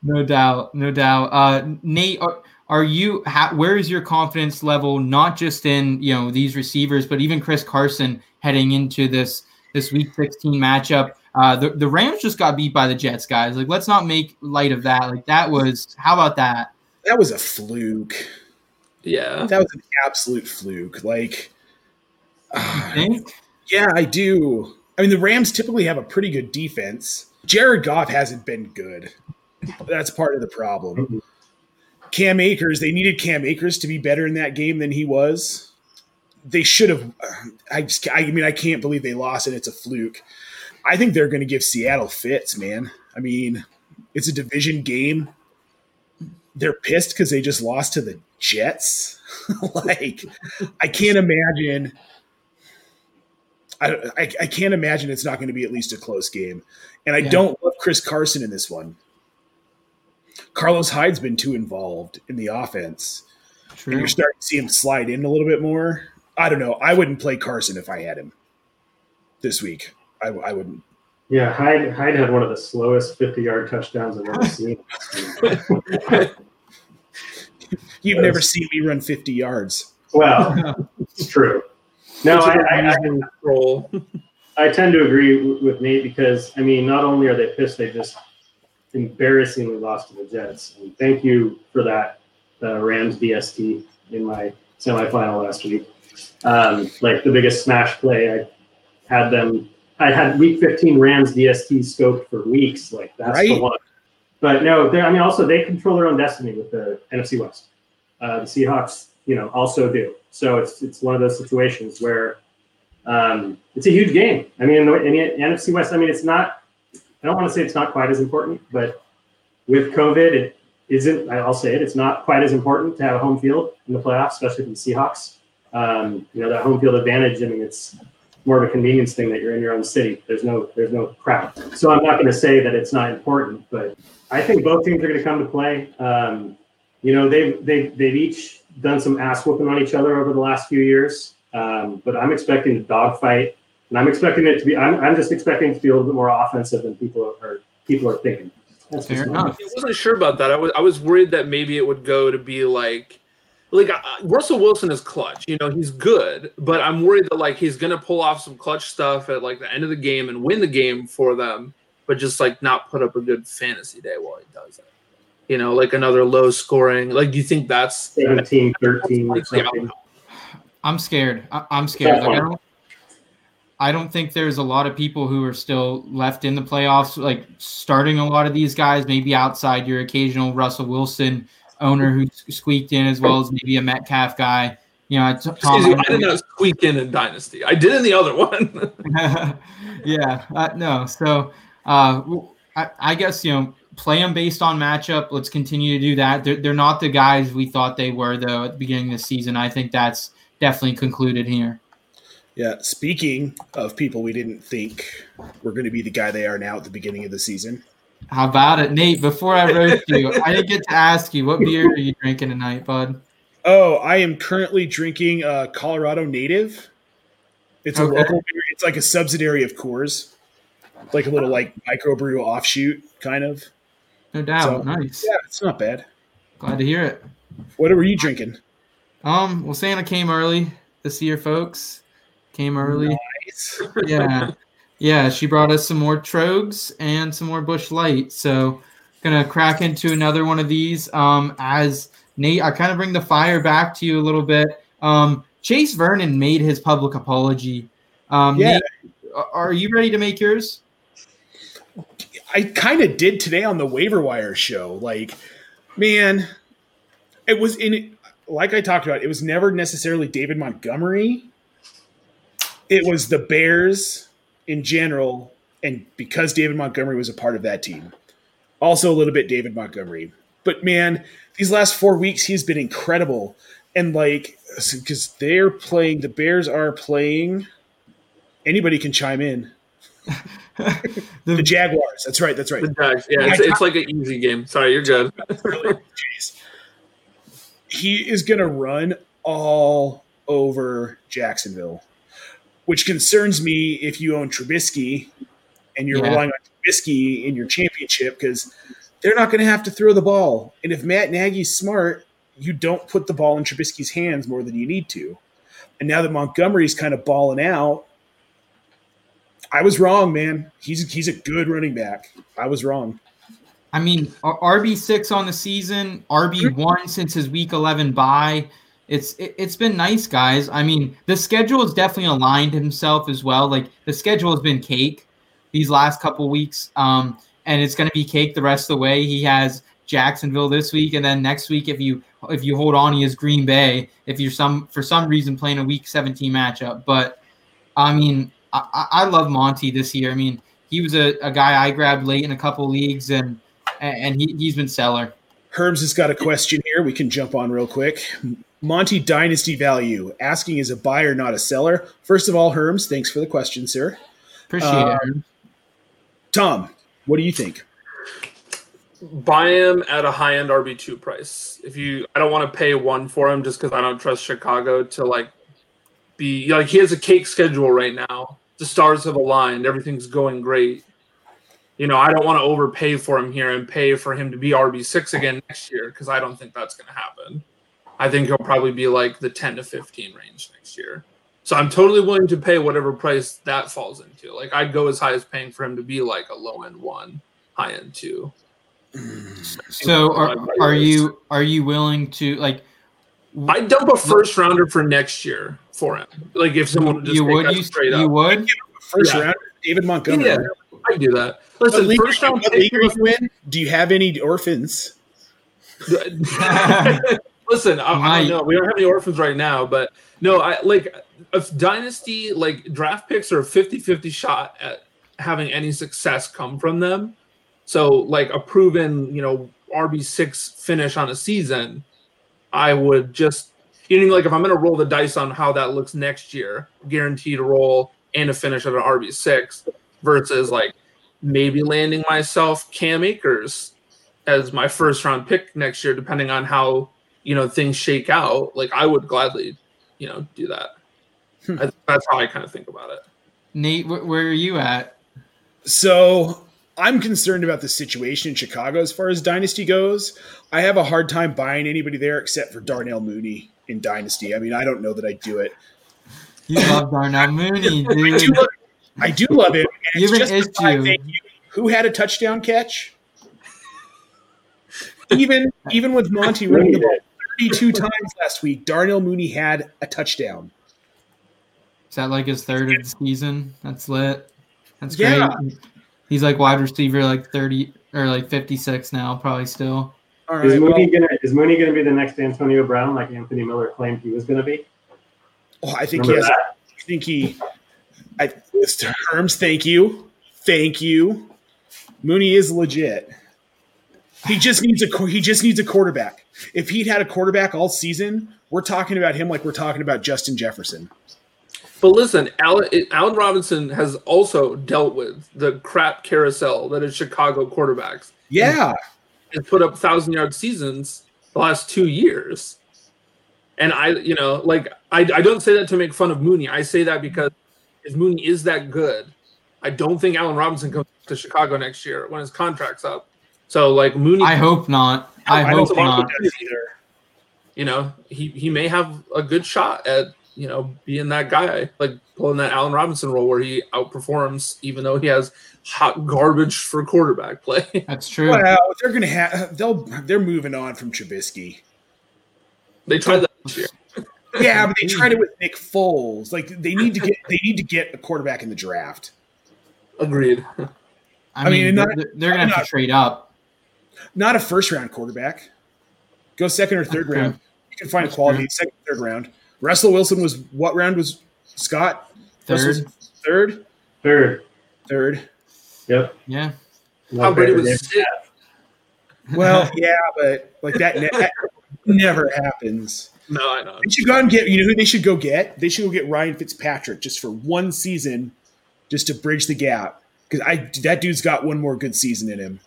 [SPEAKER 1] no doubt, no doubt. Uh, Nate, are, are you where is your confidence level not just in you know these receivers but even chris carson heading into this this week 16 matchup uh the, the rams just got beat by the jets guys like let's not make light of that like that was how about that
[SPEAKER 4] that was a fluke
[SPEAKER 2] yeah
[SPEAKER 4] that was an absolute fluke like uh, yeah i do I mean, the Rams typically have a pretty good defense. Jared Goff hasn't been good. That's part of the problem. Cam Akers, they needed Cam Akers to be better in that game than he was. They should have. I just, I mean, I can't believe they lost and it's a fluke. I think they're going to give Seattle fits, man. I mean, it's a division game. They're pissed because they just lost to the Jets. like, I can't imagine. I, I, I can't imagine it's not going to be at least a close game. And I
[SPEAKER 1] Yeah.
[SPEAKER 4] don't love Chris Carson in this one. Carlos Hyde's been too involved in the offense. And you're starting to see him slide in a little bit more. I don't know. I wouldn't play Carson if I had him this week. I, I wouldn't.
[SPEAKER 3] Yeah, Hyde, Hyde had one of the slowest 50 yard touchdowns I've ever seen.
[SPEAKER 4] You've never seen me run 50 yards.
[SPEAKER 3] well, it's true. No, I, I, I,
[SPEAKER 2] Using.
[SPEAKER 3] I tend to agree w- with Nate because, I mean, not only are they pissed, they just embarrassingly lost to the Jets. And thank you for that uh, Rams DST in my semifinal last week. Um, like the biggest smash play, I had them. I had Week 15 Rams DST scoped for weeks. Like that's the one. But no, I mean, also they control their own destiny with the NFC West. Uh, the Seahawks, you know, also do. So it's it's one of those situations where um, it's a huge game. I mean, in the, in the NFC West, I mean, it's not. I don't want to say it's not quite as important, but with COVID, it isn't. I'll say it. It's not quite as important to have a home field in the playoffs, especially for the Seahawks. Um, you know that home field advantage. I mean, it's more of a convenience thing that you're in your own city. There's no there's no crowd. So I'm not going to say that it's not important, but I think both teams are going to come to play. Um, you know, they've they've they've each done some ass whooping on each other over the last few years. Um, but I'm expecting a dogfight, and I'm expecting it to be. I'm, I'm just expecting it to be a little bit more offensive than people are people are thinking. That's
[SPEAKER 1] Fair enough.
[SPEAKER 2] I wasn't sure about that. I was I was worried that maybe it would go to be like like uh, Russell Wilson is clutch. You know, he's good, but I'm worried that like he's gonna pull off some clutch stuff at like the end of the game and win the game for them, but just like not put up a good fantasy day while he does it. You know, like another low scoring. Like, do you think that's
[SPEAKER 3] 17, 13 or something.
[SPEAKER 1] I'm scared. I, I'm scared. Like, I don't. I don't think there's a lot of people who are still left in the playoffs, like starting a lot of these guys, maybe outside your occasional Russell Wilson owner who squeaked in, as well as maybe a Metcalf guy. You know, T- Tom.
[SPEAKER 2] Excuse me, I did not squeak in in Dynasty. I did in the other one.
[SPEAKER 1] yeah, uh, no. So uh, w- I, I guess you know play them based on matchup. Let's continue to do that. They're, they're not the guys we thought they were though at the beginning of the season. I think that's definitely concluded here.
[SPEAKER 4] Yeah. Speaking of people we didn't think were going to be the guy they are now at the beginning of the season,
[SPEAKER 1] How about it, Nate? Before I roast you, I didn't get to ask you what beer are you drinking tonight, bud?
[SPEAKER 4] Oh, I am currently drinking uh, Colorado Native. It's a local beer. It's like a subsidiary of Coors, like a little like microbrew offshoot kind of.
[SPEAKER 1] No doubt.
[SPEAKER 4] So-
[SPEAKER 1] nice.
[SPEAKER 4] Yeah, it's not bad.
[SPEAKER 1] Glad to hear it.
[SPEAKER 4] What were you drinking?
[SPEAKER 1] Um, well, Santa came early this year, folks. Came early.
[SPEAKER 4] Nice.
[SPEAKER 1] yeah, yeah. She brought us some more Trogs and some more Busch Light. So, gonna crack into another one of these. Um, as Nate, I kind of bring the fire back to you a little bit. Um, Chase Vernon made his public apology. Um,
[SPEAKER 4] Yeah.
[SPEAKER 1] Nate, are you ready to make yours?
[SPEAKER 4] I kind of did today on the waiver wire show. Like, man, it was in like I talked about. It was never necessarily David Montgomery. It was the Bears in general, and because David Montgomery was a part of that team, also a little bit David Montgomery. But man, these last four weeks he's been incredible, and like because they're playing, the Bears are playing. Anybody can chime in. The Jaguars. That's right. That's right.
[SPEAKER 2] The Jags. Yeah, it's, it's like an easy game. Sorry, you're good.
[SPEAKER 4] Jeez. He is going to run all over Jacksonville, which concerns me if you own Trubisky and you're
[SPEAKER 1] Yeah.
[SPEAKER 4] relying on Trubisky in your championship because they're not going to have to throw the ball. And if Matt Nagy's smart, you don't put the ball in Trubisky's hands more than you need to. And now that Montgomery's kind of balling out, I was wrong, man. He's he's a good running back. I was wrong.
[SPEAKER 1] I mean, RB six on the season, RB mm-hmm. one since his week eleven bye. It's it, it's been nice, guys. I mean, the schedule has definitely aligned himself as well. Like the schedule has been cake these last couple weeks, um, and it's going to be cake the rest of the way. He has Jacksonville this week, and then next week, if you if you hold on, he has Green Bay. If you're some for some reason playing a Week 17 matchup, but I mean, I, I love Monty this year. I mean, he was a, a guy I grabbed late in a couple leagues, and and he, he's been stellar.
[SPEAKER 4] Herms has got a question here. We can jump on real quick. Monty Dynasty value asking is a buyer, not a seller. First of all, Herms, thanks for the question, sir.
[SPEAKER 1] Appreciate
[SPEAKER 4] Uh,
[SPEAKER 1] it.
[SPEAKER 4] Tom, what do you think?
[SPEAKER 2] buy him at a high end RB two price. If you, I don't want to pay one for him just because I don't trust Chicago to like be like he has a cake schedule right now. The stars have aligned. Everything's going great. You know, I don't want to overpay for him here and pay for him to be RB six again next year because I don't think that's going to happen. I think he'll probably be like the ten to fifteen range next year. So I'm totally willing to pay whatever price that falls into. Like I'd go as high as paying for him to be like a low end one, high end two.
[SPEAKER 1] So are, are you are you willing to like
[SPEAKER 2] I dump a first rounder for next year for him. Like if someone would just
[SPEAKER 1] you would you
[SPEAKER 2] straight
[SPEAKER 1] you
[SPEAKER 2] up.
[SPEAKER 1] would
[SPEAKER 4] First
[SPEAKER 2] Yeah.
[SPEAKER 4] round, David Montgomery.
[SPEAKER 2] Yeah, I do that. Listen,
[SPEAKER 4] league,
[SPEAKER 2] first round
[SPEAKER 4] what
[SPEAKER 2] pick.
[SPEAKER 4] league are you in? Do you have any orphans?
[SPEAKER 2] Listen, I, I don't know. We don't have any orphans right now, but no, I like if dynasty like draft picks are a 50-50 shot at having any success come from them. So like a proven, you know, RB six finish on a season, I would just you know like if I'm gonna roll the dice on how that looks next year, guaranteed a roll and a finish at an RB six versus like maybe landing myself Cam Akers as my first round pick next year, depending on how you know things shake out. Like I would gladly, you know, do that.
[SPEAKER 4] Hmm.
[SPEAKER 2] I, that's how I kind of think about it.
[SPEAKER 1] Nate, wh- where are you at?
[SPEAKER 4] So I'm concerned about the situation in Chicago as far as Dynasty goes. I have a hard time buying anybody there except for Darnell Mooney in Dynasty. I mean, I don't know that I do it.
[SPEAKER 1] You love Darnell Mooney,
[SPEAKER 4] I do
[SPEAKER 1] dude.
[SPEAKER 4] love, I do love him. and
[SPEAKER 1] You
[SPEAKER 4] it's just
[SPEAKER 1] issue.
[SPEAKER 4] think you- Who had a touchdown catch? Even even with Monty running the ball 32 times last week, Darnell Mooney had a touchdown.
[SPEAKER 1] Is that like his third of the season? That's lit. That's
[SPEAKER 4] Yeah.
[SPEAKER 1] great. He's like wide receiver, like thirty or like fifty-six now, probably still.
[SPEAKER 4] All
[SPEAKER 3] Is
[SPEAKER 4] right. well-
[SPEAKER 3] Mooney gonna is Mooney gonna be the next Antonio Brown like Anthony Miller claimed he was gonna be?
[SPEAKER 4] Oh, I think
[SPEAKER 3] Remember
[SPEAKER 4] he has.
[SPEAKER 3] that?
[SPEAKER 4] I think he. I Mr. Herms, thank you, thank you. Mooney is legit. He just needs a he just needs a quarterback. If he'd had a quarterback all season, we're talking about him like we're talking about Justin Jefferson.
[SPEAKER 2] But listen, Allen, Allen Robinson has also dealt with the crap carousel that is Chicago quarterbacks.
[SPEAKER 4] Yeah,
[SPEAKER 2] and put up thousand yard seasons the last two years. And I, you know, like I, I don't say that to make fun of Mooney. I say that because if Mooney is that good, I don't think Allen Robinson comes to Chicago next year when his contract's up. So like Mooney,
[SPEAKER 1] I hope not. I,
[SPEAKER 4] I don't
[SPEAKER 1] hope
[SPEAKER 4] think
[SPEAKER 1] not.
[SPEAKER 4] does either.
[SPEAKER 2] you know, he he may have a good shot at you know being that guy, like pulling that Allen Robinson role where he outperforms, even though he has hot garbage for quarterback play.
[SPEAKER 1] That's true.
[SPEAKER 4] Well, they're gonna have they'll they're moving on from Trubisky.
[SPEAKER 2] they tried that this year.
[SPEAKER 4] Yeah, but they tried it with Nick Foles. Like they need to get they need to get a quarterback in the draft.
[SPEAKER 2] Agreed.
[SPEAKER 1] I,
[SPEAKER 4] I
[SPEAKER 1] mean,
[SPEAKER 4] mean,
[SPEAKER 1] they're,
[SPEAKER 4] not-
[SPEAKER 1] they're gonna have
[SPEAKER 4] not-
[SPEAKER 1] to trade up.
[SPEAKER 4] Not a first round quarterback. Go second or third
[SPEAKER 1] Okay.
[SPEAKER 4] round. You can find
[SPEAKER 1] That's
[SPEAKER 4] quality second, third round. Russell Wilson was what round was Scott? Russell's
[SPEAKER 1] Third.
[SPEAKER 4] third,
[SPEAKER 3] Third.
[SPEAKER 4] third.
[SPEAKER 3] Yep.
[SPEAKER 1] Yeah.
[SPEAKER 2] How Brady
[SPEAKER 3] favorite
[SPEAKER 2] was
[SPEAKER 4] Well, yeah, but like that, ne- that never happens.
[SPEAKER 2] No, I know.
[SPEAKER 4] They should go and get. You know who they should go get? They should go get Ryan Fitzpatrick just for one season, just to bridge the gap. Because I that dude's got one more good season in him.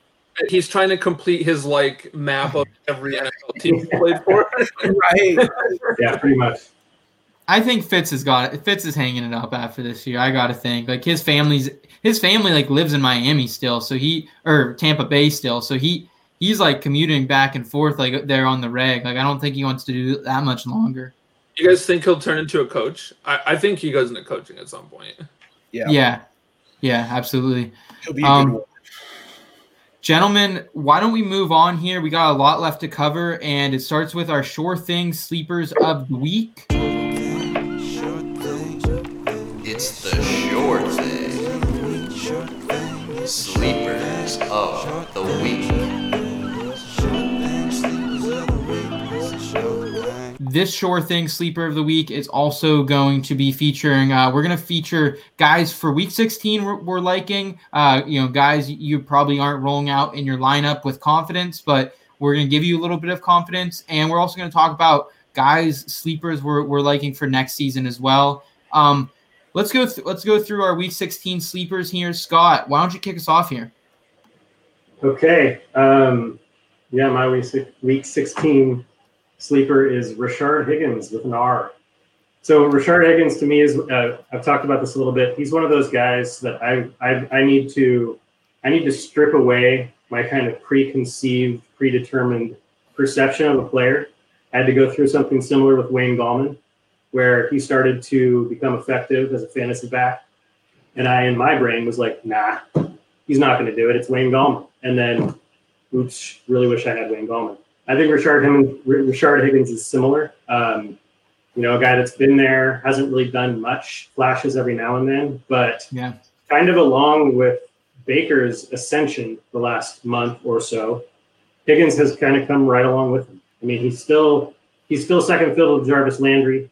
[SPEAKER 2] He's trying to complete his like map of every NFL team he played for.
[SPEAKER 4] Right.
[SPEAKER 3] Yeah, pretty much.
[SPEAKER 1] I think Fitz has got it. Fitz is hanging it up after this year. I gotta think like his family's his family like lives in Miami still, so he or Tampa Bay still, so he he's like commuting back and forth like there on the reg. Like I don't think he wants to do that much longer.
[SPEAKER 2] You guys think he'll turn into a coach? I, I think he goes into coaching at some point.
[SPEAKER 4] Yeah.
[SPEAKER 1] Yeah, yeah, absolutely.
[SPEAKER 4] He'll be a
[SPEAKER 1] Um,
[SPEAKER 4] good one.
[SPEAKER 1] Gentlemen, why don't we move on here? We got a lot left to cover, and it starts with our sure thing sleepers of the week.
[SPEAKER 5] It's the sure thing. Sleepers of the week.
[SPEAKER 1] This sure thing sleeper of the week is also going to be featuring. Uh, we're going to feature guys for week 16 we're, we're liking. Uh, you know, guys you probably aren't rolling out in your lineup with confidence, but we're going to give you a little bit of confidence. And we're also going to talk about guys sleepers we're, we're liking for next season as well. Um, let's go. Th- let's go through our week 16 sleepers here. Scott, why don't you kick us off here?
[SPEAKER 3] Okay. Um, yeah, my week, week 16 sleeper is Rashard Higgins with an R. So Rashard Higgins to me is uh, I've talked about this a little bit. He's one of those guys that I, I I need to I need to strip away my kind of preconceived, predetermined perception of a player. I had to go through something similar with Wayne Gallman, where he started to become effective as a fantasy back, and I in my brain was like, nah, he's not going to do it. It's Wayne Gallman, and then oops, really wish I had Wayne Gallman. I think Rashard Higgins, Rashard Higgins is similar. Um, you know, a guy that's been there, hasn't really done much, flashes every now and then, but
[SPEAKER 1] Yeah.
[SPEAKER 3] kind of along with Baker's ascension the last month or so, Higgins has kind of come right along with him. I mean, he's still he's still second fiddle to Jarvis Landry,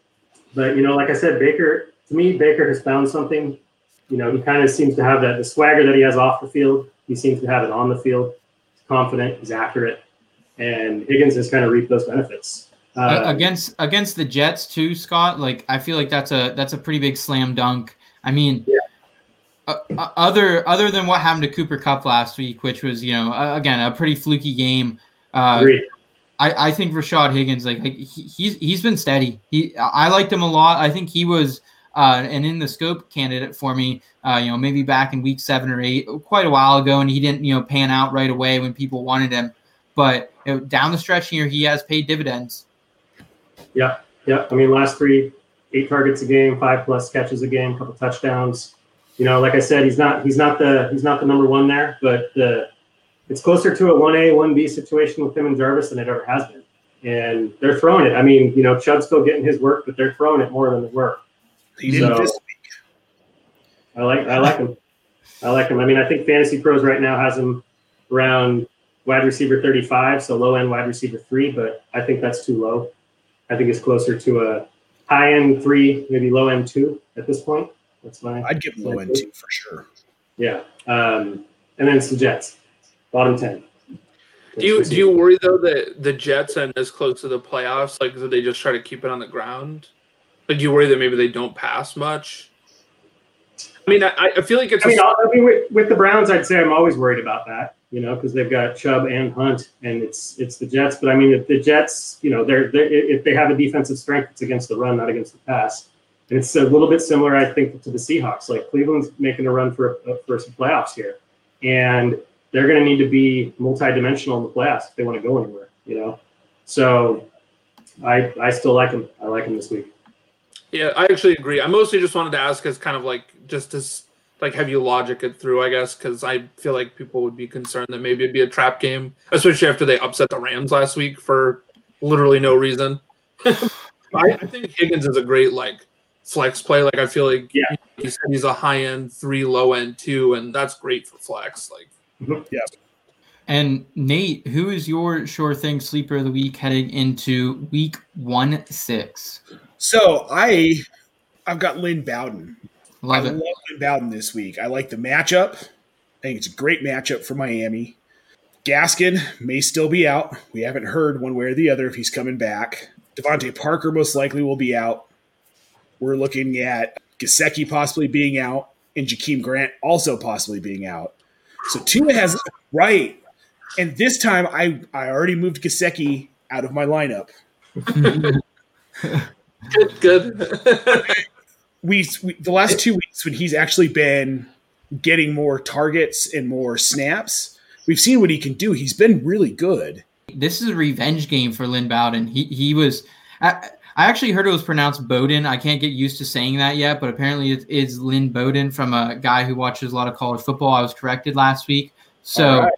[SPEAKER 3] but you know, like I said, Baker to me, Baker has found something. You know, he kind of seems to have that the swagger that he has off the field. He seems to have it on the field. He's confident. He's accurate and Higgins has kind of reaped those benefits.
[SPEAKER 1] Uh, against against the Jets too, Scott. Like I feel like that's a that's a pretty big slam dunk. I mean,
[SPEAKER 3] Yeah.
[SPEAKER 1] uh, uh, other other than what happened to Cooper Kupp last week, which was you know uh, again a pretty fluky game. Uh. I, I think Rashad Higgins like, like he, he's he's been steady. He I liked him a lot. I think he was uh, an in the scope candidate for me. Uh, you know maybe back in week seven or eight, quite a while ago, and he didn't you know pan out right away when people wanted him. But you know, down the stretch here, he has paid dividends.
[SPEAKER 3] Yeah, yeah. I mean, last three, eight targets a game, five plus catches a game, couple touchdowns. You know, like I said, he's not he's not the he's not the number one there, but the it's closer to a one A one B situation with him and Jarvis than it ever has been. And they're throwing it. I mean, you know, Chubb's still getting his work, but they're throwing it more than the work.
[SPEAKER 4] He didn't
[SPEAKER 3] So-
[SPEAKER 4] this
[SPEAKER 3] I like I like him. I like him. I mean, I think Fantasy Pros right now has him around wide receiver 35, so low end wide receiver three, but I think that's too low. I think it's closer to a high end three, maybe low end two at this point. That's my
[SPEAKER 4] I'd give low end two for sure.
[SPEAKER 3] yeah. Um, and then some Jets, bottom ten.
[SPEAKER 2] Do you do you worry though that the Jets end as close to the playoffs? Like, do they just try to keep it on the ground? Like, do you worry that maybe they don't pass much? I mean, I, I feel like it's.
[SPEAKER 3] I mean,
[SPEAKER 2] a-
[SPEAKER 3] I mean with, with the Browns, I'd say I'm always worried about that, you know, because they've got Chubb and Hunt, and it's it's the Jets. But I mean, if the Jets, you know, they're, they're if they have a defensive strength, it's against the run, not against the pass. And it's a little bit similar, I think, to the Seahawks. Like Cleveland's making a run for for some playoffs here, and they're going to need to be multi-dimensional in the playoffs if they want to go anywhere, you know. So, I I still like them. I like them this week.
[SPEAKER 2] yeah, I actually agree. I mostly just wanted to ask as kind of like just to like have you logic it through, I guess, because I feel like people would be concerned that maybe it'd be a trap game, especially after they upset the Rams last week for literally no reason. I, I think Higgins is a great like flex play. Like I feel like
[SPEAKER 3] Yeah.
[SPEAKER 2] he he's a high end three, low end two, and that's great for flex. Like mm-hmm. yeah.
[SPEAKER 1] And Nate, who is your sure thing sleeper of the week heading into week one six?
[SPEAKER 4] So I I've got Lynn Bowden.
[SPEAKER 1] Love
[SPEAKER 4] I
[SPEAKER 1] it.
[SPEAKER 4] love Lynn Bowden this week. I like the matchup. I think it's a great matchup for Miami. Gaskin may still be out. We haven't heard one way or the other if he's coming back. DeVante Parker most likely will be out. We're looking at Gesicki possibly being out and Jakeem Grant also possibly being out. So Tua has right. And this time I, I already moved Gesicki out of my lineup.
[SPEAKER 2] good, good.
[SPEAKER 4] we, we the last two weeks when he's actually been getting more targets and more snaps, we've seen what he can do. He's been really good.
[SPEAKER 1] This is a revenge game for Lynn Bowden. He he was. I, I actually heard it was pronounced Bowden. I can't get used to saying that yet, but apparently it is Lynn Bowden from a guy who watches a lot of college football. I was corrected last week. So
[SPEAKER 4] right.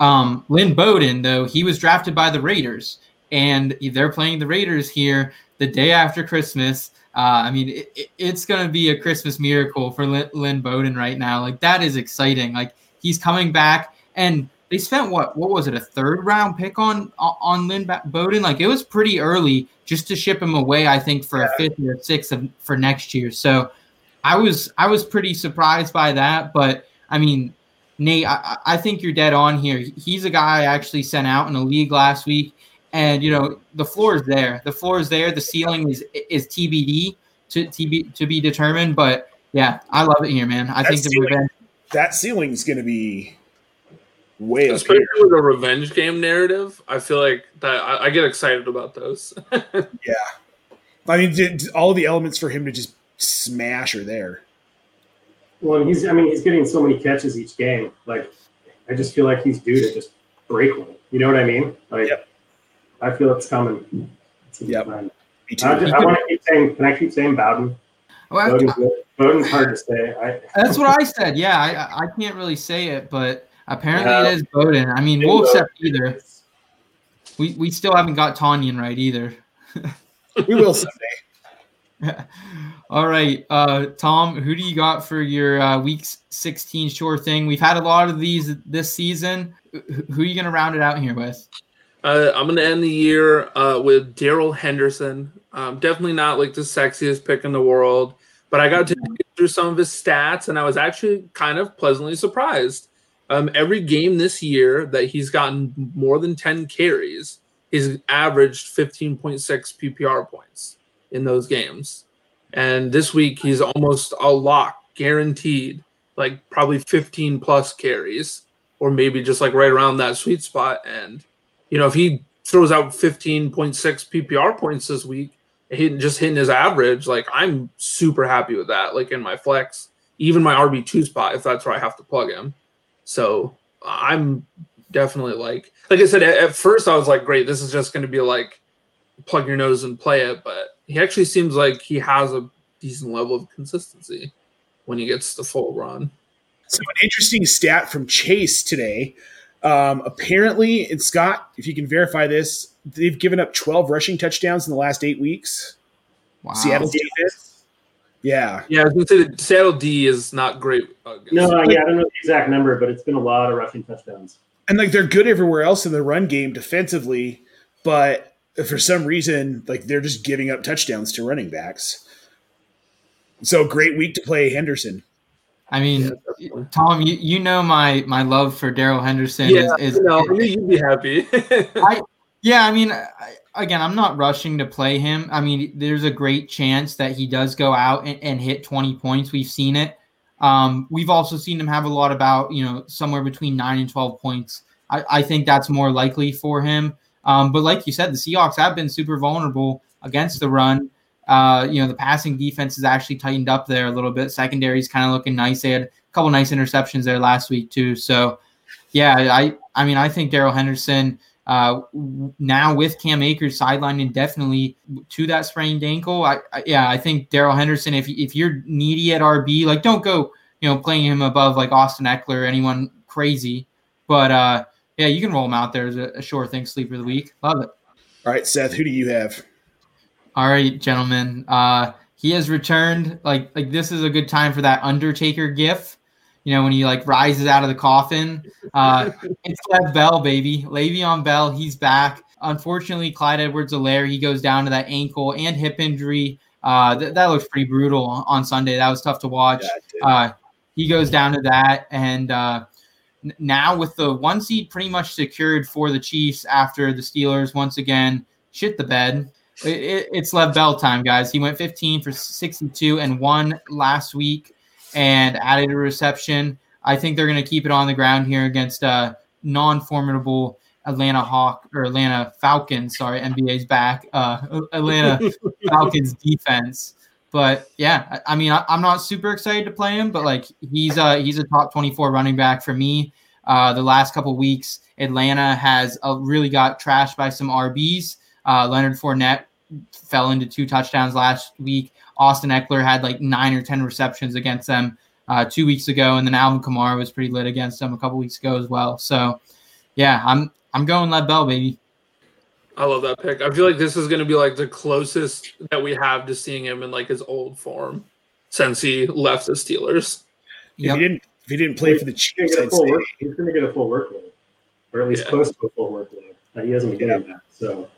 [SPEAKER 1] Um, Lynn Bowden, though, he was drafted by the Raiders, and they're playing the Raiders here the day after Christmas. Uh, I mean, it, it, it's going to be a Christmas miracle for Lynn, Lynn Bowden right now. Like that is exciting. Like he's coming back, and they spent what what was it a third round pick on on Lynn Bowden? Like it was pretty early just to ship him away. I think for a fifth or sixth of, for next year. So I was I was pretty surprised by that. But I mean, Nate, I, I think you're dead on here. He's a guy I actually sent out in a league last week, and you know the floor is there. The floor is there. The ceiling is is TBD to to be to be determined. But yeah, I love it here, man. I that think
[SPEAKER 4] ceiling, the that ceiling's going to be way
[SPEAKER 2] especially with a revenge game narrative. I feel like that I, I get excited about those.
[SPEAKER 4] yeah, I mean, did, all the elements for him to just smash are there.
[SPEAKER 3] Well, he's I mean he's getting so many catches each game. Like I just feel like he's due to just break one. You know what I mean? Like yep. I feel it's coming. Yeah.
[SPEAKER 4] yep.
[SPEAKER 3] Me too. I, I want to keep saying. Can I keep saying Bowden? Well, Bowden's, Bowden's hard to say. I,
[SPEAKER 1] that's what I said. Yeah, I I can't really say it, but apparently yeah. it is Bowden. I mean, we'll accept either. We we still haven't got Tonyan right either.
[SPEAKER 4] we will someday.
[SPEAKER 1] All right, uh, Tom, who do you got for your uh, week 16 sure thing? We've had a lot of these this season. Who are you going to round it out here with?
[SPEAKER 2] Uh, I'm going to end the year uh, with Darrell Henderson. Um, definitely not like the sexiest pick in the world, but I got to go through some of his stats, and I was actually kind of pleasantly surprised. Um, every game this year that he's gotten more than 10 carries, he's averaged 15.6 PPR points in those games. And this week he's almost a lock, guaranteed, like probably 15 plus carries, or maybe just like right around that sweet spot. And you know, if he throws out 15.6 PPR points this week, hitting just hitting his average, like I'm super happy with that. Like in my flex, even my RB two spot, if that's where I have to plug him. So I'm definitely like, like I said, at, at first I was like, great, this is just going to be like plug your nose and play it, but he actually seems like he has a decent level of consistency when he gets the full run.
[SPEAKER 4] So an interesting stat from Chase today. Um, apparently, and Scott, if you can verify this, they've given up 12 rushing touchdowns in the last eight weeks. Wow. Seattle defense. Yeah.
[SPEAKER 2] Yeah, I was going to say that Seattle D is not great.
[SPEAKER 3] No, uh, yeah, I don't know the exact number, but it's been a lot of rushing touchdowns.
[SPEAKER 4] And like they're good everywhere else in the run game defensively, but for some reason, like they're just giving up touchdowns to running backs. So great week to play Henderson.
[SPEAKER 1] I mean, yeah, Tom, you, you know my my love for Darrell Henderson.
[SPEAKER 2] Yeah, is, is, no, is, you'd be happy.
[SPEAKER 1] I, yeah, I mean, I, again, I'm not rushing to play him. I mean, there's a great chance that he does go out and, and hit 20 points. We've seen it. Um, we've also seen him have a lot about you know somewhere between nine and 12 points. I, I think that's more likely for him. Um, but like you said, the Seahawks have been super vulnerable against the run. Uh, you know, the passing defense is actually tightened up there a little bit. Secondary's kind of looking nice. They had a couple nice interceptions there last week too. So, yeah, I I mean, I think Darrell Henderson uh, now with Cam Akers sidelined indefinitely to that sprained ankle. I, I yeah, I think Darrell Henderson. If if you're needy at RB, like don't go you know playing him above like Austin Ekeler or anyone crazy, but uh, yeah, you can roll him out there as a, a sure thing sleeper of the week. Love it.
[SPEAKER 4] All right, Seth, who do you have?
[SPEAKER 1] All right, gentlemen. Uh, he has returned. Like like this is a good time for that Undertaker gif. You know when he like rises out of the coffin. Uh, it's Lev Bell, baby. Le'Veon Bell, he's back. Unfortunately, Clyde Edwards-Helaire, he goes down to that ankle and hip injury. Uh, th- that looks pretty brutal on Sunday. That was tough to watch. Yeah, uh, he goes down to that, and uh, now with the one seed pretty much secured for the Chiefs after the Steelers once again shit the bed. It, it, it's Lev Bell time, guys. He went 15 for 62 and one last week and added a reception. I think they're going to keep it on the ground here against a non-formidable Atlanta Hawk or Atlanta Falcons. Sorry, NBA's back. Uh, Atlanta Falcons defense. But yeah, I, mean, I, am not super excited to play him, but like he's a he's a top 24 running back for me. Uh, the last couple weeks, Atlanta has uh, really got trashed by some RBs. Uh, Leonard Fournette fell into two touchdowns last week. Austin Ekeler had like nine or ten receptions against them uh, two weeks ago, and then Alvin Kamara was pretty lit against them a couple weeks ago as well. So, yeah, I'm I'm going Lev Bell, baby.
[SPEAKER 2] I love that pick. I feel like this is going to be like the closest that we have to seeing him in like his old form since he left the Steelers.
[SPEAKER 4] If he didn't, if he didn't play for the
[SPEAKER 3] He's
[SPEAKER 4] Chiefs,
[SPEAKER 3] get a
[SPEAKER 4] I'd
[SPEAKER 3] full
[SPEAKER 4] say
[SPEAKER 3] work. He's going to get a full workload, or at least
[SPEAKER 2] Yeah.
[SPEAKER 3] close to a full workload. Uh, he hasn't been getting that. So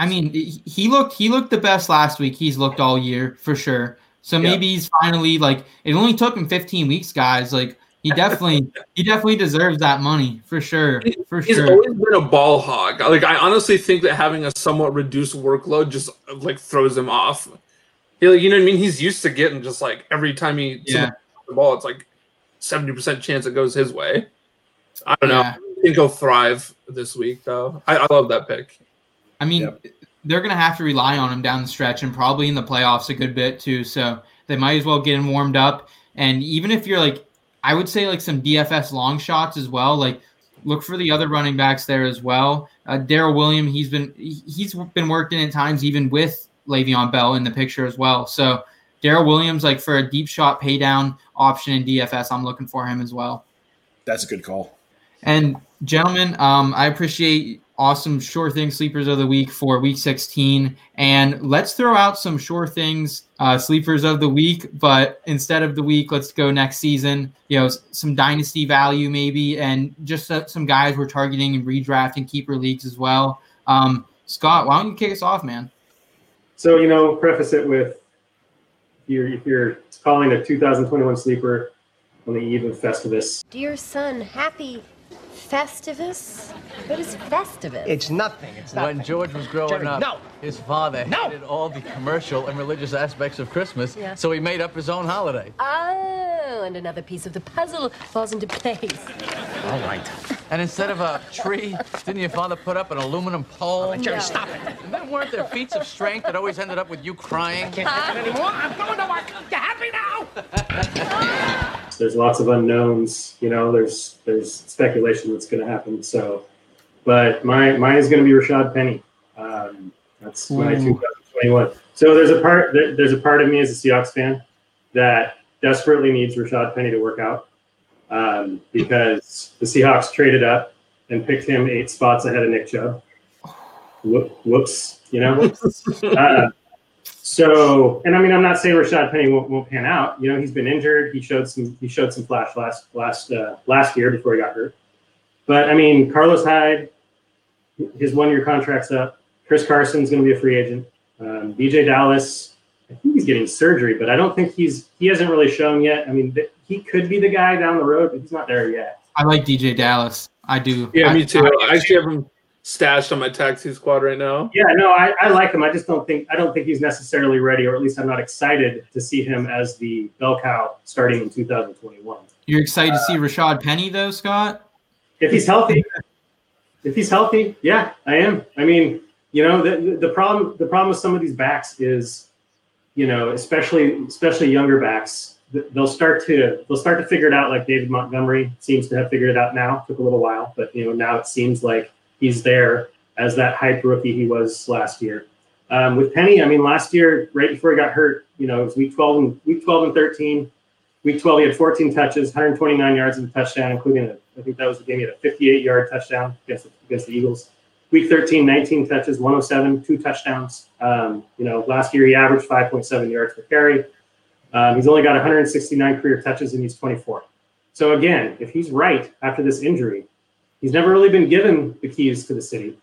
[SPEAKER 1] I mean, he- looked he looked the best last week. He's looked all year for sure. So
[SPEAKER 3] Yeah.
[SPEAKER 1] maybe he's finally like it only took him 15 weeks, guys. Like he definitely he definitely deserves that money for sure. For
[SPEAKER 2] He's
[SPEAKER 1] sure.
[SPEAKER 2] always been a ball hog. Like I honestly think that having a somewhat reduced workload just like throws him off. He, like, you know what I mean? He's used to getting just like every time he
[SPEAKER 1] Yeah.
[SPEAKER 2] the ball, it's like seventy percent chance it goes his way. I don't know. I think he'll thrive this week though. I, I love that pick.
[SPEAKER 1] I mean,
[SPEAKER 4] Yep.
[SPEAKER 1] they're going to have to rely on him down the stretch and probably in the playoffs a good bit too. So they might as well get him warmed up. And even if you're like, I would say like some DFS long shots as well. Like look for the other running backs there as well. Uh, Darrel William, he's been he- he's been worked in at times even with Le'Veon Bell in the picture as well. So Darrel Williams, like for a deep shot pay down option in DFS, I'm looking for him as well.
[SPEAKER 4] that's a good call.
[SPEAKER 1] And gentlemen, um, I appreciate awesome sure thing sleepers of the week for week 16. And let's throw out some sure things uh, sleepers of the week. But instead of the week, let's go next season. You know, some dynasty value maybe, and just uh, some guys we're targeting and redrafting keeper leagues as well. Um, Scott, why don't you kick us off, man?
[SPEAKER 3] So you know, preface it with if you're if you're calling a 2021 sleeper on the eve of Festivus.
[SPEAKER 7] Dear son, happy Festivus? What is Festivus?
[SPEAKER 8] It's nothing. It's nothing.
[SPEAKER 9] When George was growing
[SPEAKER 8] Jerry,
[SPEAKER 9] up,
[SPEAKER 8] no.
[SPEAKER 9] his father
[SPEAKER 8] No.
[SPEAKER 9] hated all the commercial and religious aspects of Christmas,
[SPEAKER 7] Yeah.
[SPEAKER 9] so he made up his own holiday.
[SPEAKER 7] Oh, and another piece of the puzzle falls into place.
[SPEAKER 8] All right.
[SPEAKER 9] And instead of a tree, didn't your father put up an aluminum pole?
[SPEAKER 8] Oh, Jerry,
[SPEAKER 7] No.
[SPEAKER 8] stop it.
[SPEAKER 9] And then weren't there feats of strength that always ended up with you crying?
[SPEAKER 8] Can't take it anymore. I'm going to work. You happy now?
[SPEAKER 3] There's lots of unknowns. You know, there's there's speculation that's going to happen. So, but my mine is going to be Rashad Penny. Um, that's my
[SPEAKER 1] Ooh.
[SPEAKER 3] 2021. So there's a part there, there's a part of me as a Seahawks fan that desperately needs Rashad Penny to work out um, because the Seahawks traded up and picked him eight spots ahead of Nick Chubb. Whoop, whoops, you know. uh, so, and I mean, I'm not saying Rashad Penny won't, won't pan out. You know, he's been injured. He showed some he showed some flash last last uh, last year before he got hurt. But I mean, Carlos Hyde, his one year contract's up. Chris Carson's going to be a free agent. Um, DeeJay Dallas, I think he's getting surgery, but I don't think he's he hasn't really shown yet. I mean, th- he could be the guy down the road, but he's not there yet.
[SPEAKER 1] I like DeeJay Dallas. I do.
[SPEAKER 2] Yeah,
[SPEAKER 1] I-
[SPEAKER 2] me too.
[SPEAKER 1] I-
[SPEAKER 2] I actually have him stashed on my taxi squad right now.
[SPEAKER 3] Yeah, no, I, I like him. I just don't think I don't think he's necessarily ready, or at least I'm not excited to see him as the bell cow starting in 2021.
[SPEAKER 1] You're excited to see uh, Rashad Penny though, Scott?
[SPEAKER 3] If he's healthy, if he's healthy, yeah, I am. I mean, you know, the the problem the problem with some of these backs is, you know, especially especially younger backs, they'll start to they'll start to figure it out. Like David Montgomery seems to have figured it out now. Took a little while, but you know, now it seems like he's there as that hype rookie he was last year. Um, with Penny, I mean, last year, right before he got hurt, you know, it was week 12 and week 12 and 13. Week 12, he had 14 touches, 129 yards and a touchdown, including a, I think that was the game he had a 58 yard touchdown against, against the Eagles. Week 13, 19 touches, 107, two touchdowns. Um, you know, last year he averaged 5.7 yards per carry. Um, he's only got 169 career touches and he's 24. So again, if he's right after this injury, he's never really been given the keys to the city,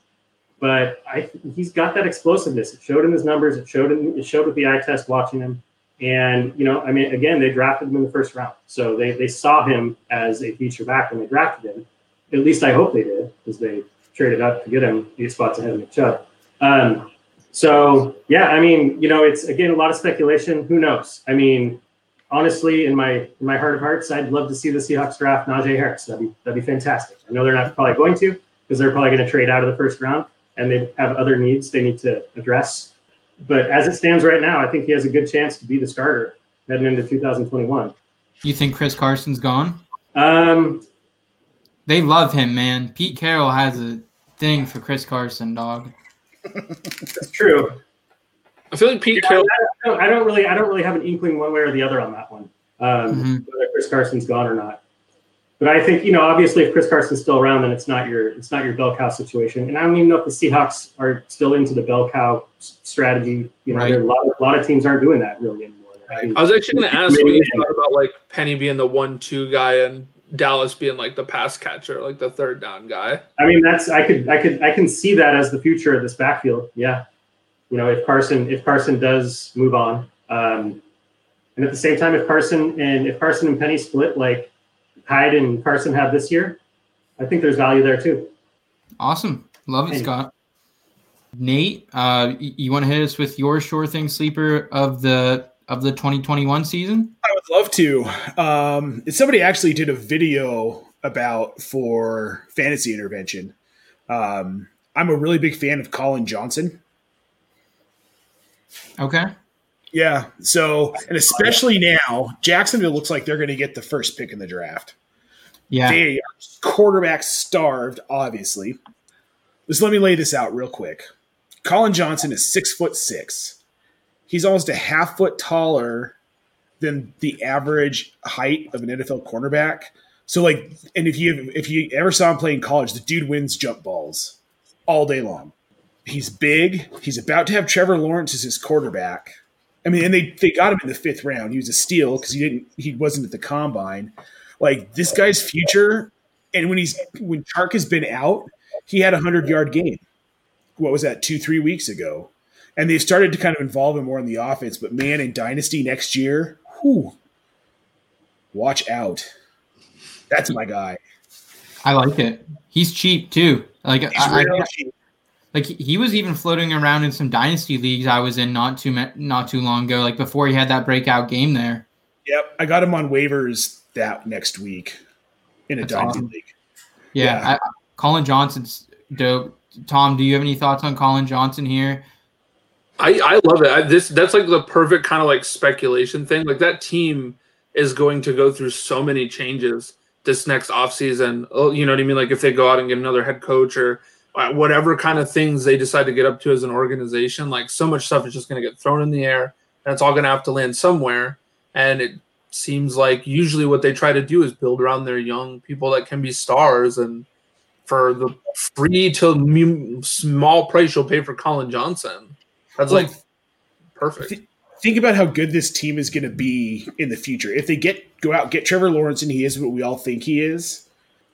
[SPEAKER 3] but I he's got that explosiveness. It showed in his numbers. It showed in, it showed with the eye test watching him. And you know, I mean, again, they drafted him in the first round, so they they saw him as a feature back when they drafted him. At least I hope they did, because they traded up to get him eight spots ahead of Chubb. Um, so yeah, I mean, you know, it's again a lot of speculation. Who knows? I mean, honestly, in my in my heart of hearts, I'd love to see the Seahawks draft Najee Harris. That'd be that'd be fantastic. I know they're not probably going to because they're probably going to trade out of the first round and they have other needs they need to address. But as it stands right now, I think he has a good chance to be the starter heading into 2021.
[SPEAKER 1] You think Chris Carson's gone?
[SPEAKER 3] Um,
[SPEAKER 1] They love him, man. Pete Carroll has a thing for Chris Carson, dog.
[SPEAKER 3] that's true.
[SPEAKER 2] I feel like Pete
[SPEAKER 3] Yeah,
[SPEAKER 2] Carroll.
[SPEAKER 3] I, don't, I don't really, I don't really have an inkling one way or the other on that one. Um,
[SPEAKER 1] Mhm.
[SPEAKER 3] Whether Chris Carson's gone or not. but I think you know, obviously, if Chris Carson's still around, then it's not your it's not your bell cow situation. And I don't even know if the Seahawks are still into the bell cow strategy. You know,
[SPEAKER 1] Right.
[SPEAKER 3] there a lot, a lot of teams aren't doing that really anymore. I mean,
[SPEAKER 2] I was actually going to ask what you thought about like Penny being the one-two guy and Dallas being like the pass catcher, like the third down guy.
[SPEAKER 3] I mean, that's I could I could I can see that as the future of this backfield. Yeah, you know, if Carson if Carson does move on, um, and at the same time, if Carson and if Carson and Penny split like Hyde and Carson have this year, I think there's value there too.
[SPEAKER 1] Awesome. Love it,
[SPEAKER 3] Thank.
[SPEAKER 1] Scott. Nate, uh, you want to hit us with your sure thing sleeper of the of the 2021 season?
[SPEAKER 4] I would love to. Um, somebody actually did a video about for fantasy intervention. Um, I'm a really big fan of Collin Johnson.
[SPEAKER 1] Okay.
[SPEAKER 4] Yeah. So, and especially now, Jacksonville looks like they're going to get the first pick in the draft.
[SPEAKER 1] Yeah.
[SPEAKER 4] They are quarterback starved, obviously. Just let me lay this out real quick. Collin Johnson is six foot six. He's almost a half foot taller than the average height of an NFL cornerback. So, like, and if you if you ever saw him play in college, the dude wins jump balls all day long. He's big. He's about to have Trevor Lawrence as his quarterback. I mean, and they they got him in the fifth round. He was a steal because he didn't he wasn't at the combine. Like this guy's future, and when he's when Chark has been out, he had a hundred yard game. What was that? Two three weeks ago, and they've started to kind of involve him more in the offense. But man, in Dynasty next year, whew, watch out. That's my guy.
[SPEAKER 1] I like it. He's cheap too. Like I, I-
[SPEAKER 4] cheap.
[SPEAKER 1] Like he was even floating around in some dynasty leagues I was in not too not too long ago. Like before he had that breakout game there.
[SPEAKER 4] Yep, I got him on waivers that next week in a
[SPEAKER 1] That's
[SPEAKER 4] dynasty
[SPEAKER 1] awesome.
[SPEAKER 4] league.
[SPEAKER 1] Yeah,
[SPEAKER 4] Yeah.
[SPEAKER 1] I, Collin Johnson's dope. Tom, do you have any thoughts on Collin Johnson here?
[SPEAKER 2] I, I love it. I, this that's like the perfect kind of like speculation thing. Like that team is going to go through so many changes this next offseason. Oh, you know what I mean? Like if they go out and get another head coach or whatever kind of things they decide to get up to as an organization, like so much stuff is just going to get thrown in the air and it's all going to have to land somewhere. And it seems like usually what they try to do is build around their young people that can be stars and for the free to small price you'll pay for Collin Johnson. That's
[SPEAKER 1] Well,
[SPEAKER 2] like perfect.
[SPEAKER 4] think about how good this team is going to be in the future. If they get go out get Trevor Lawrence and he is what we all think he is.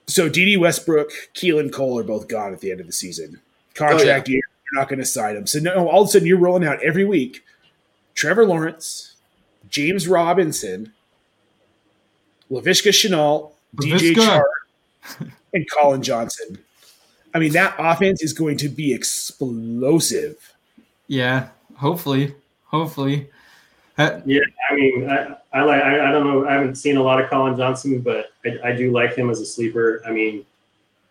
[SPEAKER 4] So Dede Westbrook, Keelan Cole are both gone at the end of the season. Contract oh, year, you're not going to sign them. So no, all of a sudden you're rolling out every week. Trevor Lawrence, James Robinson, Laviska Shenault, DJ
[SPEAKER 1] Laviska.
[SPEAKER 4] Chark, and Collin Johnson. I mean, that offense is going to be explosive.
[SPEAKER 1] Yeah, hopefully, hopefully.
[SPEAKER 3] Yeah, I mean, I, I like. I, I don't know. I haven't seen a lot of Collin Johnson, but I, I do like him as a sleeper. I mean,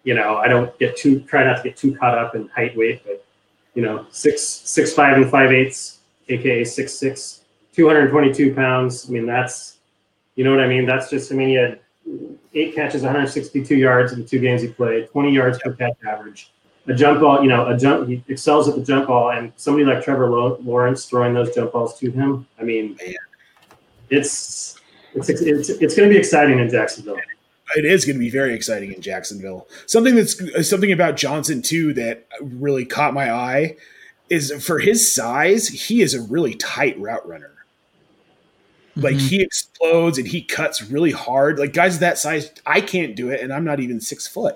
[SPEAKER 3] you know, I don't get too try not to get too caught up in height weight, but you know, six six five and five eighths, aka six six, 222 pounds. I mean, that's you know what I mean. That's just. I mean, he had eight catches, 162 yards in the two games he played, 20 yards per catch average. A jump ball, you know, a jump. He excels at the jump ball, and somebody like Trevor Lawrence throwing those jump balls to him. I mean, it's it's it's, it's going to be exciting in Jacksonville.
[SPEAKER 4] it is going to be very exciting in Jacksonville. Something that's something about Johnson too that really caught my eye is for his size, he is a really tight route runner. Like
[SPEAKER 1] mhm.
[SPEAKER 4] he explodes and he cuts really hard. Like guys that size, I can't do it, and I'm not even six foot.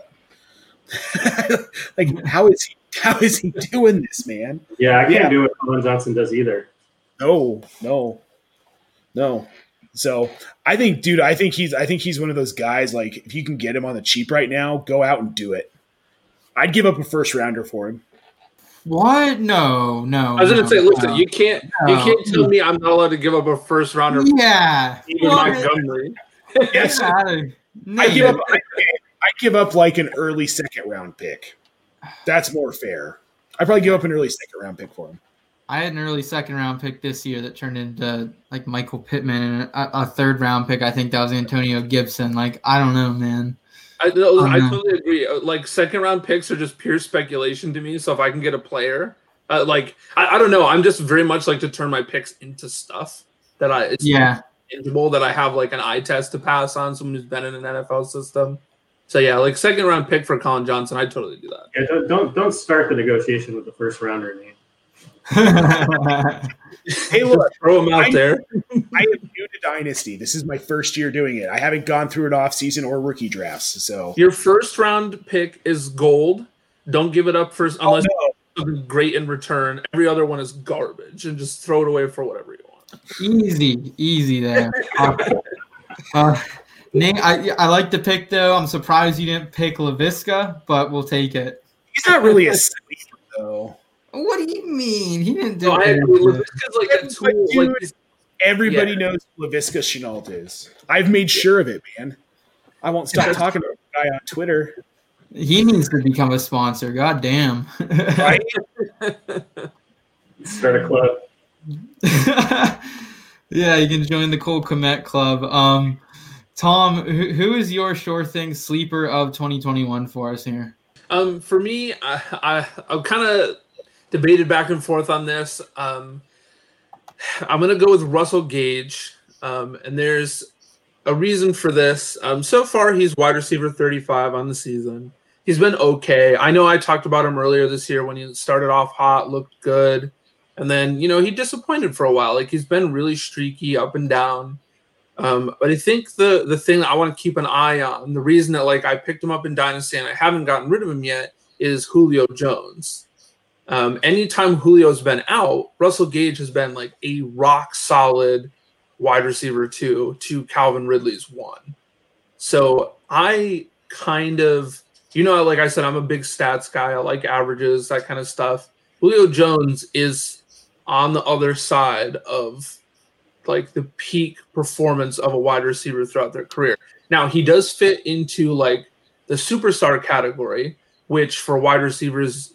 [SPEAKER 4] like how is he? How is he doing this, man?
[SPEAKER 3] Yeah, I can't
[SPEAKER 4] Yeah.
[SPEAKER 3] do what Collin Johnson does either.
[SPEAKER 4] No, no, no. So I think, dude, I think he's, I think he's one of those guys. Like, if you can get him on the cheap right now, go out and do it. I'd give up a first rounder for him.
[SPEAKER 1] what? No, no.
[SPEAKER 2] I was gonna
[SPEAKER 1] no,
[SPEAKER 2] say, listen,
[SPEAKER 1] no.
[SPEAKER 2] you can't you can't tell me I'm not allowed to give up a first rounder
[SPEAKER 1] Yeah.
[SPEAKER 2] even
[SPEAKER 1] What?
[SPEAKER 2] Montgomery.
[SPEAKER 4] Yes,
[SPEAKER 1] Get
[SPEAKER 4] I give up. I, I give up like an early second round pick. That's more fair. I probably give up an early second round pick for him.
[SPEAKER 1] I had an early second round pick this year that turned into like Michael Pittman and a, a third round pick. I think that was Antonio Gibson. Like I don't know, man.
[SPEAKER 2] I know, I totally agree. Uh, Like second round picks are just pure speculation to me. So if I can get a player, uh, like I, I don't know, I'm just very much like to turn my picks into stuff that I. It's,
[SPEAKER 1] Yeah,
[SPEAKER 2] tangible that I have like an eye test to pass on someone who's been in an NFL system. So yeah, like second round pick for Collin Johnson, I'd totally do that.
[SPEAKER 3] Yeah, don't, don't don't start the negotiation with the first rounder name.
[SPEAKER 4] Hey, look,
[SPEAKER 2] Throw him out
[SPEAKER 4] I-
[SPEAKER 2] there.
[SPEAKER 4] I am new to Dynasty. This is my first year doing it. I haven't gone through an off season or rookie drafts, so
[SPEAKER 2] Your first round pick is gold. Don't give it up for
[SPEAKER 4] Oh,
[SPEAKER 2] unless
[SPEAKER 4] no.
[SPEAKER 2] something great in return. Every other one is garbage, and just throw it away for whatever you want.
[SPEAKER 1] easy, easy there. Uh, Nate, I, I like the pick though. I'm surprised you didn't pick Laviska, but we'll take it.
[SPEAKER 4] he's not really a sleeper though.
[SPEAKER 1] What do you mean? He didn't do
[SPEAKER 2] So
[SPEAKER 1] it.
[SPEAKER 2] Laviska's like a tool.
[SPEAKER 4] dude-
[SPEAKER 2] Like
[SPEAKER 4] Everybody
[SPEAKER 2] Yeah.
[SPEAKER 4] knows who Laviska Shenault is. I've made sure of it, man. I won't stop talking about the guy on Twitter.
[SPEAKER 1] He needs to become a sponsor. God damn.
[SPEAKER 4] Right?
[SPEAKER 3] Start a club.
[SPEAKER 1] yeah, you can join the Cole Kmet Club. Um, Tom, who, is your sure thing sleeper of 2021 for us here?
[SPEAKER 2] Um, for me, I I, I kind of debated back and forth on this. Um, I'm gonna go with Russell Gage, um, and there's a reason for this. Um, so far, he's wide receiver 35 on the season. He's been okay. I know I talked about him earlier this year when he started off hot, looked good, and then you know he disappointed for a while. Like he's been really streaky, up and down. Um, but I think the the thing that I want to keep an eye on, the reason that like I picked him up in Dynasty and I haven't gotten rid of him yet, is Julio Jones. Um, anytime Julio's been out, Russell Gage has been like a rock solid wide receiver two to Calvin Ridley's one. So I kind of, you know, like I said, I'm a big stats guy. I like averages, that kind of stuff. Julio Jones is on the other side of like the peak performance of a wide receiver throughout their career. Now he does fit into like the superstar category, which for wide receivers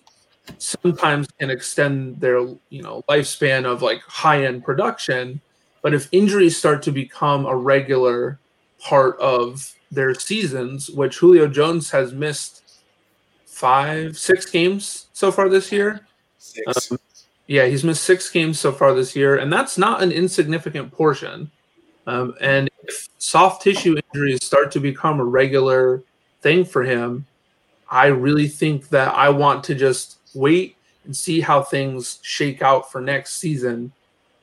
[SPEAKER 2] sometimes can extend their you know lifespan of like high end production. But if injuries start to become a regular part of their seasons, which Julio Jones has missed five, six games so far this year.
[SPEAKER 4] Six.
[SPEAKER 2] Um, yeah, he's missed six games so far this year, and that's not an insignificant portion. Um, and if soft tissue injuries start to become a regular thing for him, I really think that I want to just wait and see how things shake out for next season.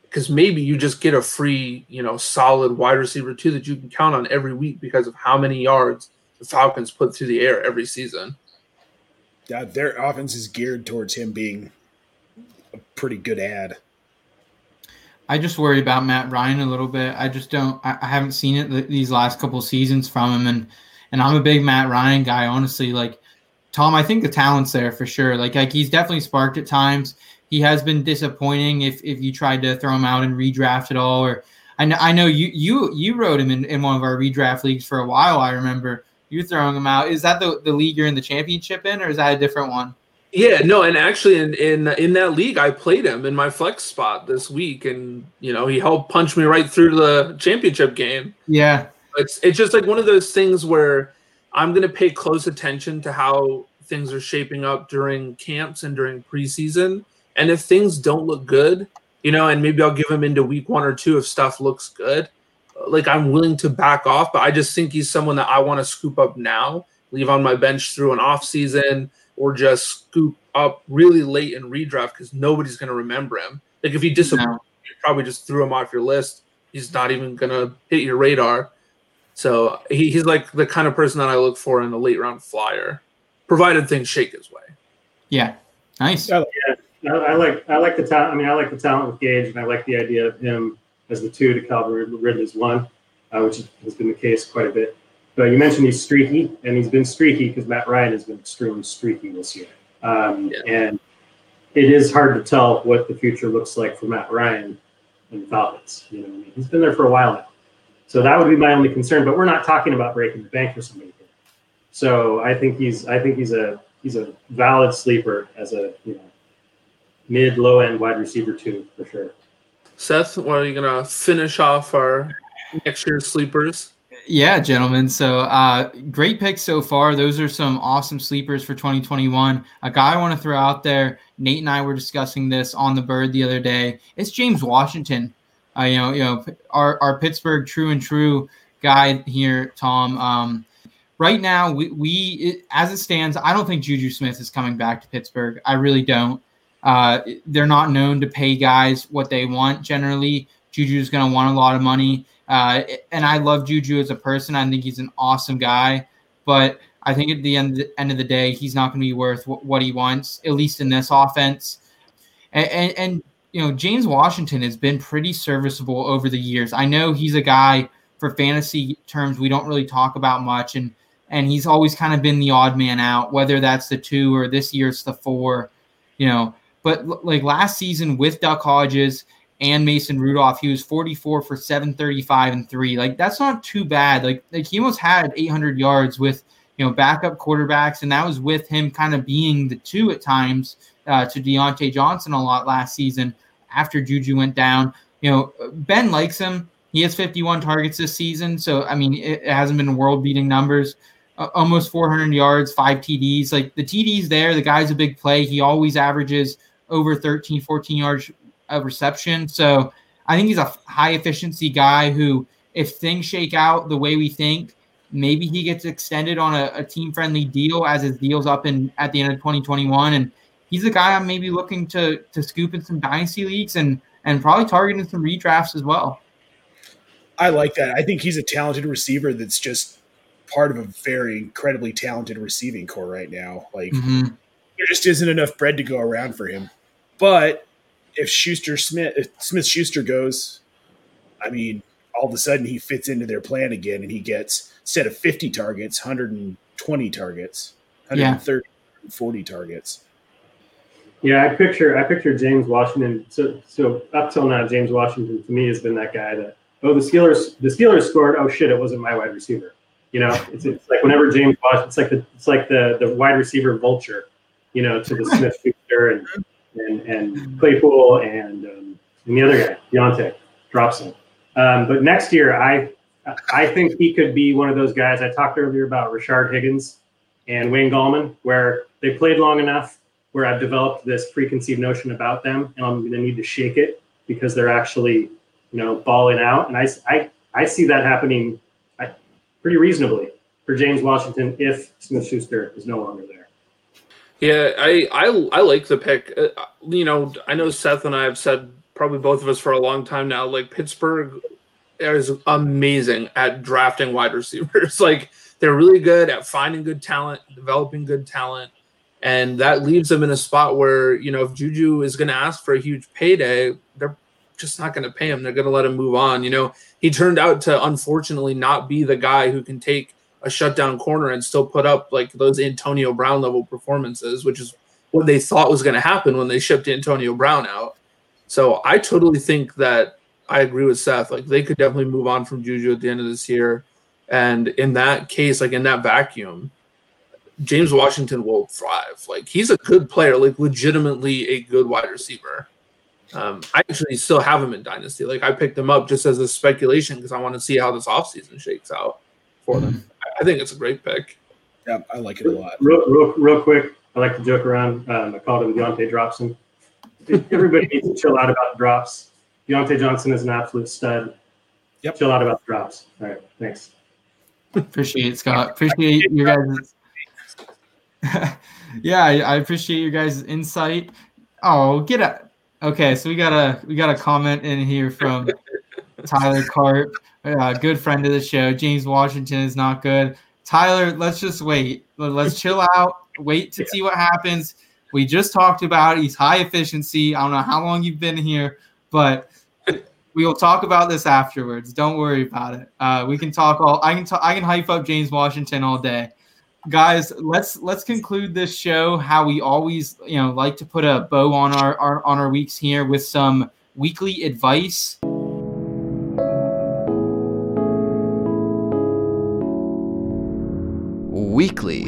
[SPEAKER 2] Because maybe you just get a free, you know, solid wide receiver too that you can count on every week because of how many yards the Falcons put through the air every season.
[SPEAKER 4] Yeah, their offense is geared towards him being a pretty good ad.
[SPEAKER 1] I just worry about Matt Ryan a little bit. I just don't. I, haven't seen it these last couple seasons from him, and and I'm a big Matt Ryan guy. Honestly, like Tom, I think the talent's there for sure. Like like he's definitely sparked at times. He has been disappointing if if you tried to throw him out and redraft at all. Or I know I know you you you wrote him in, in one of our redraft leagues for a while. I remember you throwing him out. Is that the the league you're in the championship in, or is that a different one?
[SPEAKER 2] Yeah, no, and actually in in in that league I played him in my flex spot this week and you know, he helped punch me right through the championship game.
[SPEAKER 1] Yeah,
[SPEAKER 2] It's it's just like one of those things where I'm going to pay close attention to how things are shaping up during camps and during preseason. And if things don't look good, you know, and maybe I'll give him into week 1 or 2 if stuff looks good. Like I'm willing to back off, but I just think he's someone that I want to scoop up now, leave on my bench through an off season or just scoop up really late in redraft because nobody's going to remember him. Like if he disappoints,
[SPEAKER 1] No.
[SPEAKER 2] you probably just threw him off your list. He's not even going to hit your radar. So he, he's like the kind of person that I look for in a late round flyer, provided things shake his way.
[SPEAKER 1] yeah, nice.
[SPEAKER 4] Yeah.
[SPEAKER 3] I, I like I like the talent. I mean, I like the talent with Gage, and I like the idea of him as the two to Calvin Rid- Ridley's one, uh, which has been the case quite a bit. But you mentioned he's streaky, and he's been streaky because Matt Ryan has been extremely streaky this year. Um,
[SPEAKER 2] Yeah.
[SPEAKER 3] And it is hard to tell what the future looks like for Matt Ryan and the Falcons. You know, I mean, he's been there for a while now, so that would be my only concern. But we're not talking about breaking the bank for somebody here. So I think he's I think he's a he's a valid sleeper as a you know mid low end wide receiver too for sure.
[SPEAKER 2] Seth, what are you gonna finish off our next year's sleepers?
[SPEAKER 1] Yeah, gentlemen. So uh, great picks so far. Those are some awesome sleepers for 2021. A guy I want to throw out there. Nate and I were discussing this on the bird the other day. It's James Washington. Uh, you know, you know, our, our Pittsburgh true and true guy here, Tom. Um, right now, we, we it, as it stands, I don't think Juju Smith is coming back to Pittsburgh. I really don't. Uh, they're not known to pay guys what they want generally. Juju's going to want a lot of money. Uh, and I love Juju as a person. I think he's an awesome guy. But I think at the end, the end of the day, he's not going to be worth what, what, he wants, at least in this offense. And, and, and, you know, James Washington has been pretty serviceable over the years. I know he's a guy for fantasy terms we don't really talk about much. And, and he's always kind of been the odd man out, whether that's the two or this year's the four, you know. But like last season with Duck Hodges and Mason Rudolph, he was 44 for 735 and three. Like that's not too bad. Like, like he almost had 800 yards with you know backup quarterbacks, and that was with him kind of being the two at times uh, to Diontae Johnson a lot last season after Juju went down. You know Ben likes him. He has 51 targets this season, so I mean it, it hasn't been world beating numbers. Uh, almost 400 yards, five TDs. Like the TDs there, the guy's a big play. He always averages over 13, 14 yards of reception. So I think he's a high efficiency guy who, if things shake out the way we think, maybe he gets extended on a, a team friendly deal as his deal's up in at the end of 2021. And he's a guy I'm maybe looking to to scoop in some dynasty leagues and and probably targeting some redrafts as well.
[SPEAKER 4] I like that. I think he's a talented receiver that's just part of a very incredibly talented receiving core right now. Like mm-hmm. there just isn't enough bread to go around for him. But if Schuster Smith if Smith Schuster goes, I mean, all of a sudden he fits into their plan again and he gets instead of 50 targets, 120 targets, 130, yeah. 40 targets.
[SPEAKER 3] Yeah, I picture I picture James Washington. So so up till now, James Washington to me has been that guy that oh the Steelers the Steelers scored oh shit it wasn't my wide receiver. You know, it's, it's like whenever James Washington, it's like the it's like the the wide receiver vulture, you know, to the Smith Schuster and and, and Claypool and, um, and the other guy, Diontae, drops him. Um, but next year, I I think he could be one of those guys. I talked earlier about Rashard Higgins and Wayne Gallman, where they played long enough where I've developed this preconceived notion about them, and I'm going to need to shake it because they're actually, you know, balling out. And I, I, I see that happening pretty reasonably for James Washington if Smith Schuster is no longer there.
[SPEAKER 2] Yeah, I, I I like the pick. Uh, you know, I know Seth and I have said probably both of us for a long time now. Like Pittsburgh is amazing at drafting wide receivers. like they're really good at finding good talent, developing good talent, and that leaves them in a spot where you know if Juju is going to ask for a huge payday, they're just not going to pay him. They're going to let him move on. You know, he turned out to unfortunately not be the guy who can take a shutdown corner and still put up like those Antonio Brown level performances, which is what they thought was going to happen when they shipped Antonio Brown out. So I totally think that I agree with Seth. Like they could definitely move on from Juju at the end of this year. And in that case, like in that vacuum, James Washington will thrive. Like he's a good player, like legitimately a good wide receiver. Um, I actually still have him in Dynasty. Like I picked him up just as a speculation because I want to see how this offseason shakes out for them. I think it's a great pick.
[SPEAKER 4] Yeah, I like it a lot.
[SPEAKER 3] Real, real, real quick, I like to joke around. Um, I called him Diontae Dropson. Everybody needs to chill out about drops. Diontae Johnson is an absolute stud. Yep. Chill out about the drops. All right, thanks.
[SPEAKER 1] Appreciate it, Scott. Appreciate you guys. yeah, I, I appreciate your guys' insight. Oh, get out. Okay, so we got a we got a comment in here from Tyler Carp uh, good friend of the show. James Washington is not good. Tyler, let's just wait. Let's chill out. Wait to yeah. see what happens. We just talked about he's high efficiency. I don't know how long you've been here, but we will talk about this afterwards. Don't worry about it. Uh, we can talk all. I can talk. I can hype up James Washington all day, guys. Let's let's conclude this show how we always you know like to put a bow on our, our on our weeks here with some weekly advice.
[SPEAKER 5] Weekly.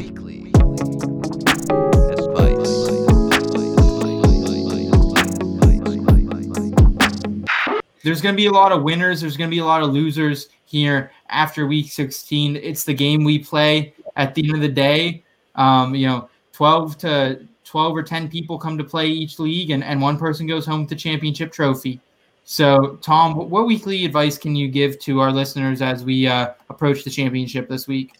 [SPEAKER 1] There's going to be a lot of winners. There's going to be a lot of losers here after week 16. It's the game we play at the end of the day. Um, you know, 12 to 12 or 10 people come to play each league, and, and one person goes home with the championship trophy. So, Tom, what- what weekly advice can you give to our listeners as we uh, approach the championship this week?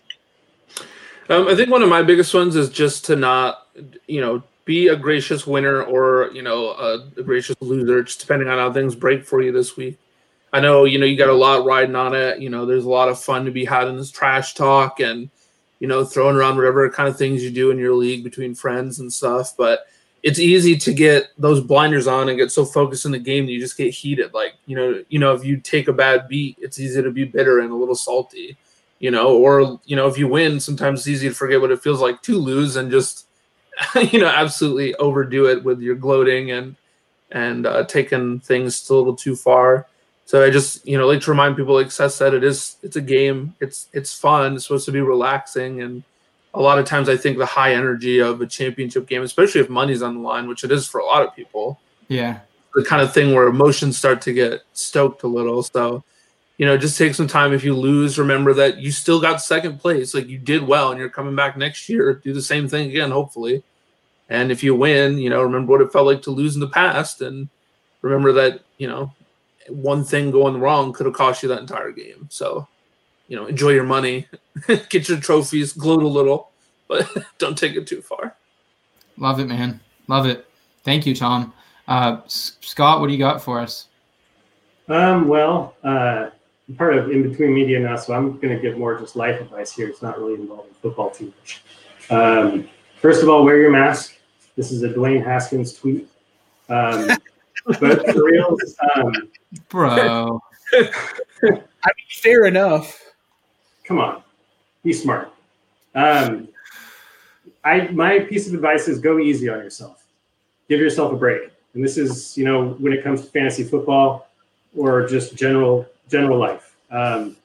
[SPEAKER 2] Um, I think one of my biggest ones is just to not, you know, be a gracious winner or you know a, gracious loser, just depending on how things break for you this week. I know you know you got a lot riding on it. You know, there's a lot of fun to be had in this trash talk and you know throwing around whatever kind of things you do in your league between friends and stuff. But it's easy to get those blinders on and get so focused in the game that you just get heated. Like you know, you know, if you take a bad beat, it's easy to be bitter and a little salty. You know, or you know, if you win, sometimes it's easy to forget what it feels like to lose and just you know absolutely overdo it with your gloating and and uh, taking things a little too far. So I just you know like to remind people, like Seth said, it is it's a game. It's it's fun. It's supposed to be relaxing, and a lot of times I think the high energy of a championship game, especially if money's on the line, which it is for a lot of people,
[SPEAKER 1] Yeah.
[SPEAKER 2] the kind of thing where emotions start to get stoked a little. So, you know, just take some time. If you lose, remember that you still got second place. Like you did well, and you're coming back next year. Do the same thing again, hopefully. And if you win, you know, remember what it felt like to lose in the past, and remember that you know, one thing going wrong could have cost you that entire game. So, you know, enjoy your money, get your trophies, gloat a little, but don't take it too far.
[SPEAKER 1] Love it, man. Love it. Thank you, Tom. Uh, S- Scott, what do you got for us?
[SPEAKER 3] Um, well, uh, I'm part of in between media now, so I'm going to give more just life advice here. It's not really involving football too much. Um, first of all, wear your mask. This is a Dwayne Haskins tweet. Um, but for real, um,
[SPEAKER 1] Bro.
[SPEAKER 4] I mean, fair enough.
[SPEAKER 3] come on, be smart. Um, I my piece of advice is go easy on yourself. Give yourself a break. And this is, you know, when it comes to fantasy football or just general general life. Um,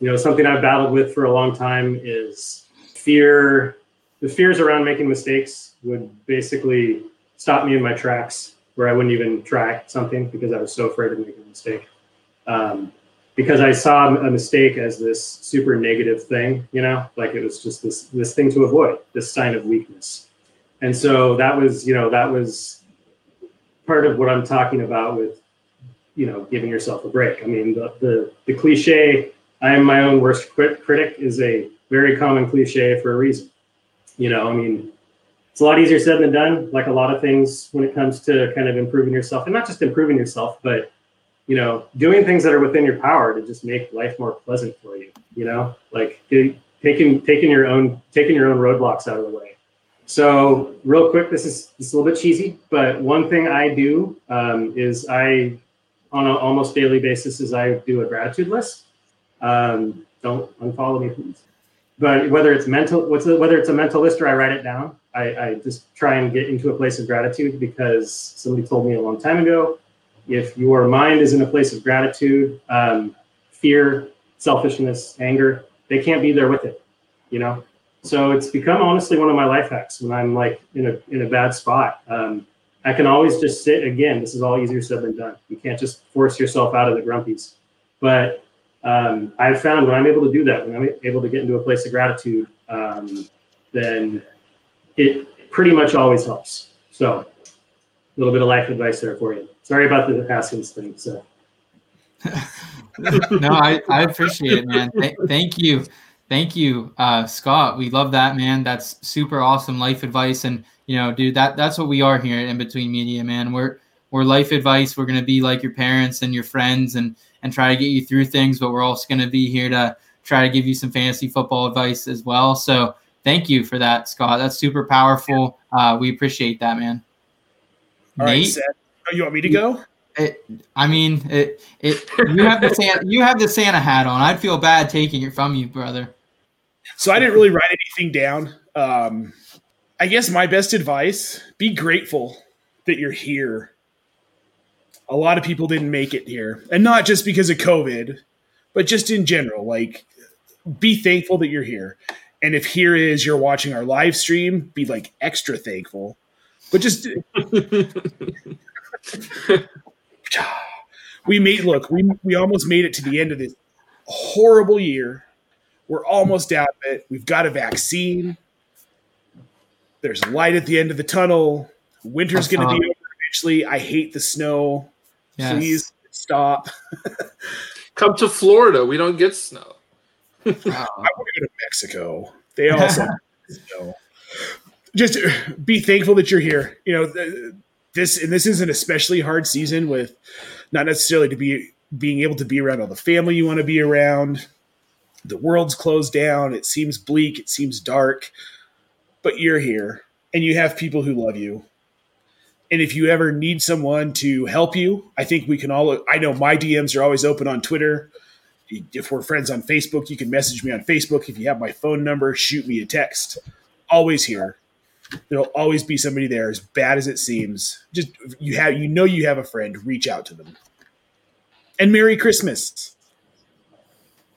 [SPEAKER 3] you know, something I've battled with for a long time is fear. The fears around making mistakes would basically stop me in my tracks, where I wouldn't even try something because I was so afraid of making a mistake. Um, because I saw a mistake as this super negative thing, you know, like it was just this this thing to avoid, this sign of weakness. And so that was, you know, that was part of what I'm talking about with, you know, giving yourself a break. I mean, the the, the cliche, I am my own worst crit- critic, is a very common cliche for a reason. You know, I mean, it's a lot easier said than done. Like a lot of things when it comes to kind of improving yourself, and not just improving yourself, but you know, doing things that are within your power to just make life more pleasant for you. You know, like taking taking your own taking your own roadblocks out of the way. So, real quick, this is this is a little bit cheesy, but one thing I do um, is I, on an almost daily basis, is I do a gratitude list. Um, don't unfollow me, please. But whether it's mental, whether it's a mental list or I write it down, I, I just try and get into a place of gratitude because somebody told me a long time ago, if your mind is in a place of gratitude, um, fear, selfishness, anger, they can't be there with it. You know, so it's become honestly one of my life hacks when I'm like in a in a bad spot. Um, I can always just sit again. This is all easier said than done. You can't just force yourself out of the grumpies. But um, I've found when I'm able to do that, when I'm able to get into a place of gratitude, um, then it pretty much always helps. So a little bit of life advice there for you. Sorry about the Haskins thing. So
[SPEAKER 1] no, I, I appreciate it, man. Th- thank you. Thank you, uh, Scott. We love that, man. That's super awesome life advice. And, you know, dude, that that's what we are here at In Between Media, man. We're we're life advice. We're gonna be like your parents and your friends and and try to get you through things, but we're also gonna be here to try to give you some fantasy football advice as well. So thank you for that, Scott. That's super powerful. Uh, we appreciate that, man.
[SPEAKER 4] All right,
[SPEAKER 1] Nate?
[SPEAKER 4] Seth. Oh, you want me to go?
[SPEAKER 1] It, I mean, it, it. You have the Santa, you have the Santa hat on. I'd feel bad taking it from you, brother.
[SPEAKER 4] So I didn't really write anything down. Um, I guess my best advice: be grateful that you're here. A lot of people didn't make it here, and not just because of COVID, but just in general. Like, be thankful that you're here. And if here is you're watching our live stream, be like extra thankful. But just we made look we we almost made it to the end of this horrible year we're almost out of it we've got a vaccine there's light at the end of the tunnel winter's going to be uh-huh. over eventually i hate the snow
[SPEAKER 1] Yes.
[SPEAKER 4] please Stop.
[SPEAKER 2] Come to Florida. We don't get snow.
[SPEAKER 4] I want to go to Mexico. They also snow. Just uh, be thankful that you're here. You know, this and this is an especially hard season with not necessarily to be being able to be around all the family you want to be around. The world's closed down. It seems bleak. It seems dark. But you're here and you have people who love you. And if you ever need someone to help you, I think we can all. I know my DMs are always open on Twitter. If we're friends on Facebook, you can message me on Facebook. If you have my phone number, shoot me a text. Always here. There'll always be somebody there, as bad as it seems. Just you have, you know, you have a friend. Reach out to them. And Merry Christmas.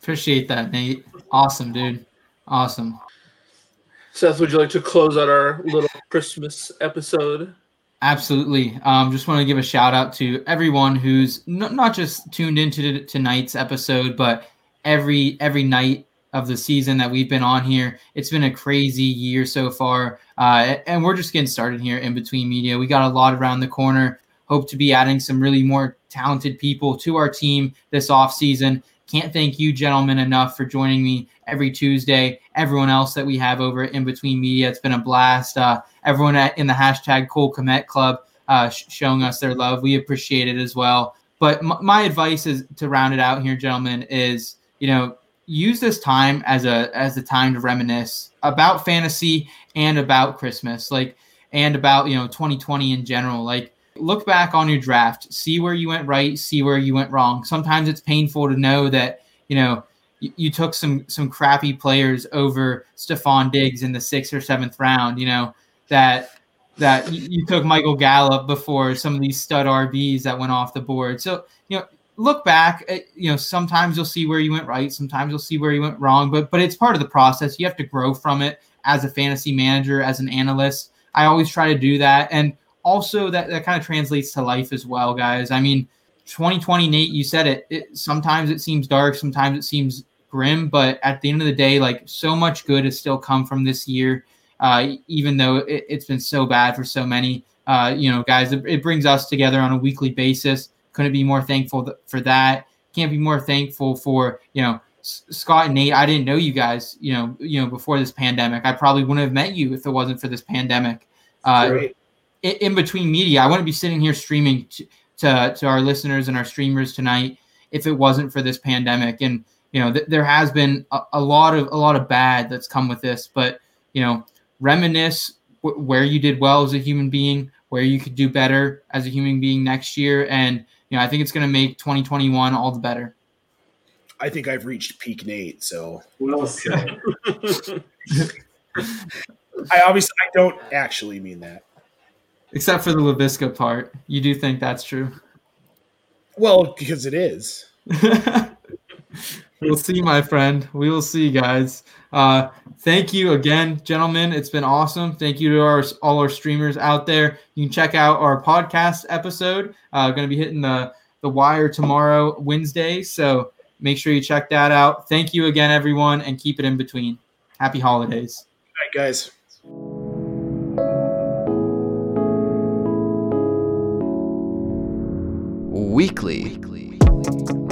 [SPEAKER 1] Appreciate that, Nate. Awesome, dude. Awesome.
[SPEAKER 2] Seth, would you like to close out our little Christmas episode?
[SPEAKER 1] Absolutely. Um, just want to give a shout out to everyone who's n- not just tuned into tonight's episode, but every every night of the season that we've been on here. It's been a crazy year so far, uh, and we're just getting started here in between media. We got a lot around the corner. Hope to be adding some really more talented people to our team this off season. Can't thank you, gentlemen, enough for joining me every Tuesday. Everyone else that we have over in between media, it's been a blast. Uh, everyone at, in the hashtag Cole Kmet Club uh, sh- showing us their love. We appreciate it as well. But m- my advice is to round it out here, gentlemen, is you know use this time as a as a time to reminisce about fantasy and about Christmas, like and about you know 2020 in general. Like look back on your draft, see where you went right, see where you went wrong. Sometimes it's painful to know that you know you, took some some crappy players over Stefon Diggs in the sixth or seventh round. You know that that you, took Michael Gallup before some of these stud RBs that went off the board. So you know look back at, you know sometimes you'll see where you went right sometimes you'll see where you went wrong but but it's part of the process you have to grow from it as a fantasy manager as an analyst i always try to do that and also that that kind of translates to life as well guys i mean 2020 nate you said it, it sometimes it seems dark sometimes it seems grim but at the end of the day like so much good has still come from this year uh, even though it, has been so bad for so many uh, you know guys it, it brings us together on a weekly basis couldn't be more thankful th- for that. Can't be more thankful for you know S- Scott and Nate. I didn't know you guys. You know, you know before this pandemic. I probably wouldn't have met you if it wasn't for this pandemic. Uh, in, in, between media, I wouldn't be sitting here streaming to, to, to our listeners and our streamers tonight if it wasn't for this pandemic. And you know, th- there has been a, a, lot of a lot of bad that's come with this. But you know, reminisce w- where you did well as a human being, where you could do better as a human being next year, and you know, I think it's going to make 2021 all the better.
[SPEAKER 4] I think I've reached peak Nate. So,
[SPEAKER 3] well said.
[SPEAKER 4] I obviously I don't actually mean that,
[SPEAKER 1] except for the Laviska part. You do think that's true?
[SPEAKER 4] Well, because it is.
[SPEAKER 1] we'll see, my friend. We will see, guys. Uh, thank you again, gentlemen. It's been awesome. Thank you to our all our streamers out there. You can check out our podcast episode. Uh, going to be hitting the the wire tomorrow, Wednesday. So make sure you check that out. Thank you again, everyone, and keep it in between. Happy holidays.
[SPEAKER 4] Good night, guys.
[SPEAKER 5] Weekly. Weekly.